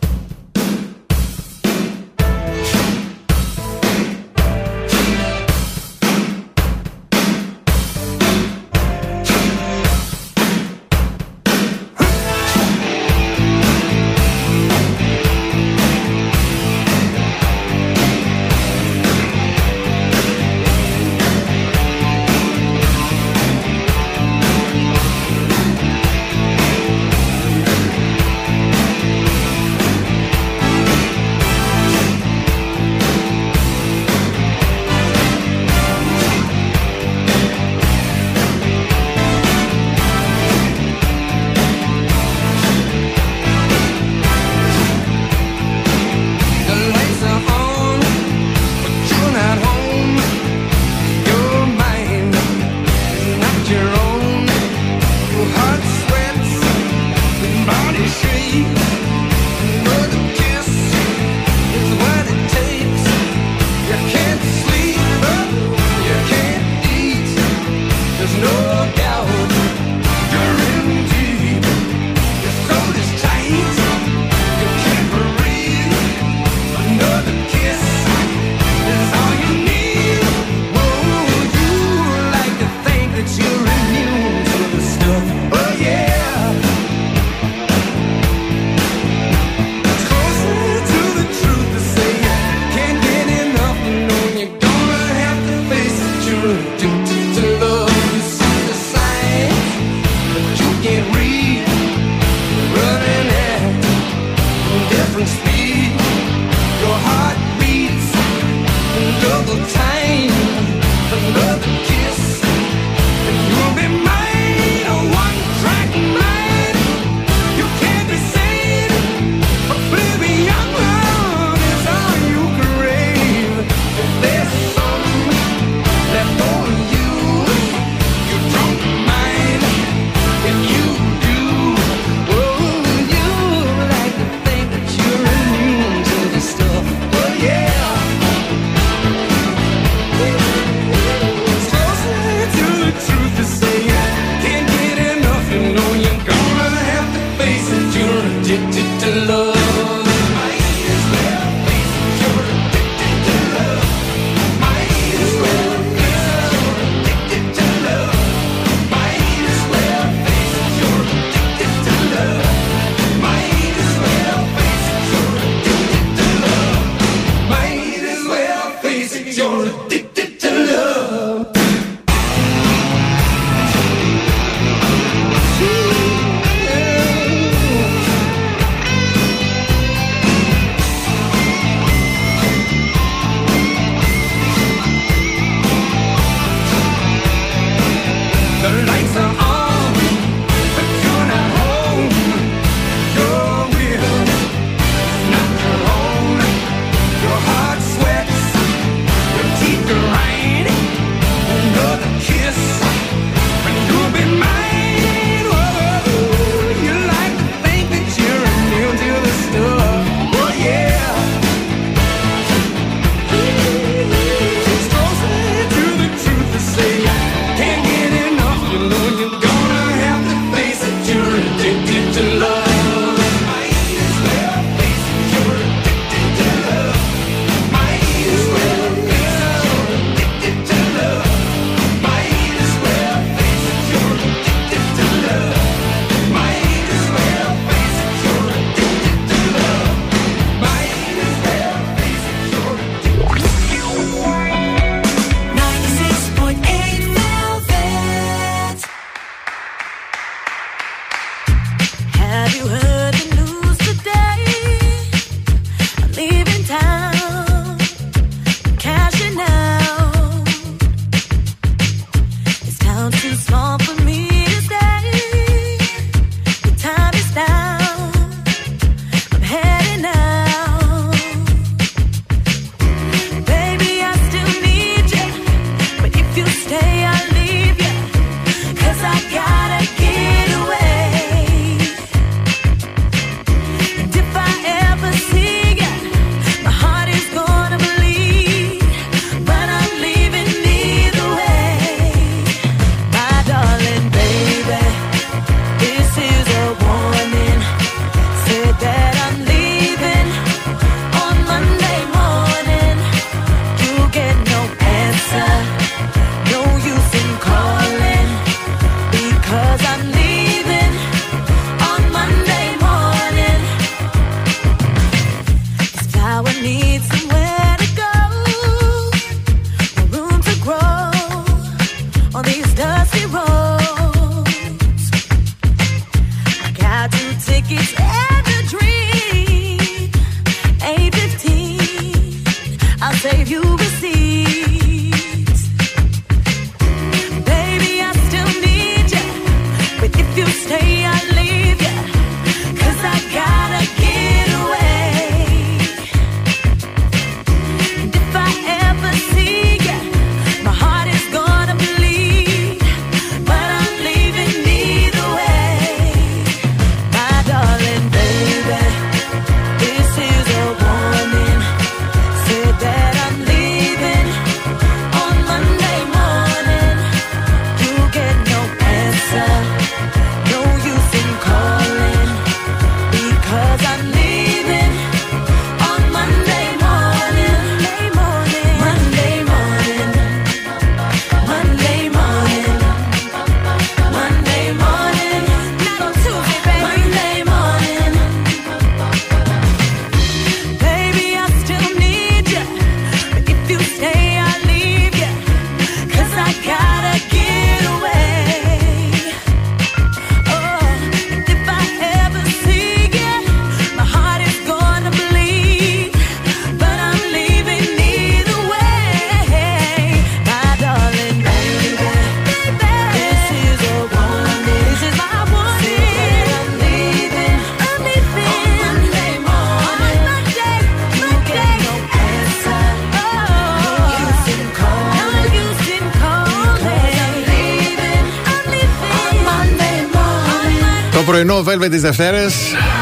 Δευτέρες.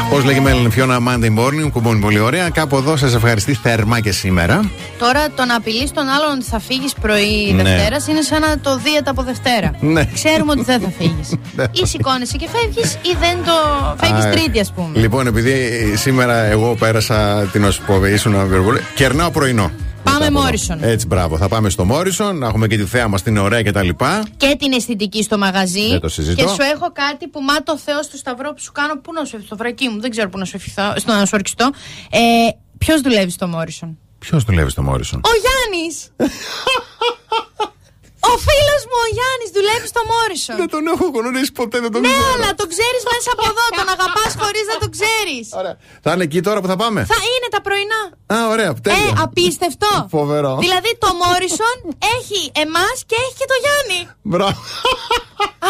Πώς λέγει η Μέλλον Φιώνα Monday Morning, κουμπώνει πολύ ωραία. Κάπου εδώ σας ευχαριστεί θερμά και σήμερα. Τώρα το να απειλείς τον άλλον ότι θα φύγεις πρωί Ναι. Δευτέρας είναι σαν να το δίαιτα από Δευτέρα. Ναι. Ξέρουμε ότι δεν θα φύγεις. Ναι. ή σηκώνεσαι και φεύγεις, ή δεν το. φεύγεις Α, Τρίτη, ας πούμε. Λοιπόν, επειδή σήμερα εγώ πέρασα την ω πω, ήσουν αβεργούλη, κερνάω πρωινό. Πάμε Μόρισον. Έτσι, μπράβο. Θα πάμε στο Μόρισον, να έχουμε και τη θέα μας την ωραία κτλ. Και την αισθητική στο μαγαζί. Δεν το συζητώ. Και σου έχω κάτι που μα το Θεό του Σταυρό που σου κάνω. Πού να σου στο βρακί μου, δεν ξέρω πού να σου ευχηθώ, στο να σου ορκιστώ. Ε, Ποιος δουλεύει στο Μόρισον; Ποιος δουλεύει στο Μόρισον; Ο Γιάννης! Ο φίλος μου ο Γιάννης δουλεύει στο Μόρισον. Δεν τον έχω γνωρίσει ποτέ, δεν τον Ναι, ξέρω. αλλά τον ξέρεις μέσα από εδώ. Τον αγαπάς χωρίς να τον ξέρεις. Θα είναι εκεί τώρα που θα πάμε; Θα είναι τα πρωινά. Α, ωραία, τέλεια. Ε, απίστευτο. Φοβερό. Δηλαδή το Μόρισον έχει εμάς και έχει και το Γιάννη. Μπράβο.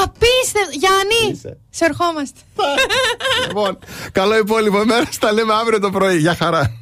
Απίστευτο. Γιάννη, σε ερχόμαστε. λοιπόν, καλό υπόλοιπο μέρα. Τα λέμε αύριο το πρωί. Γεια χαρά.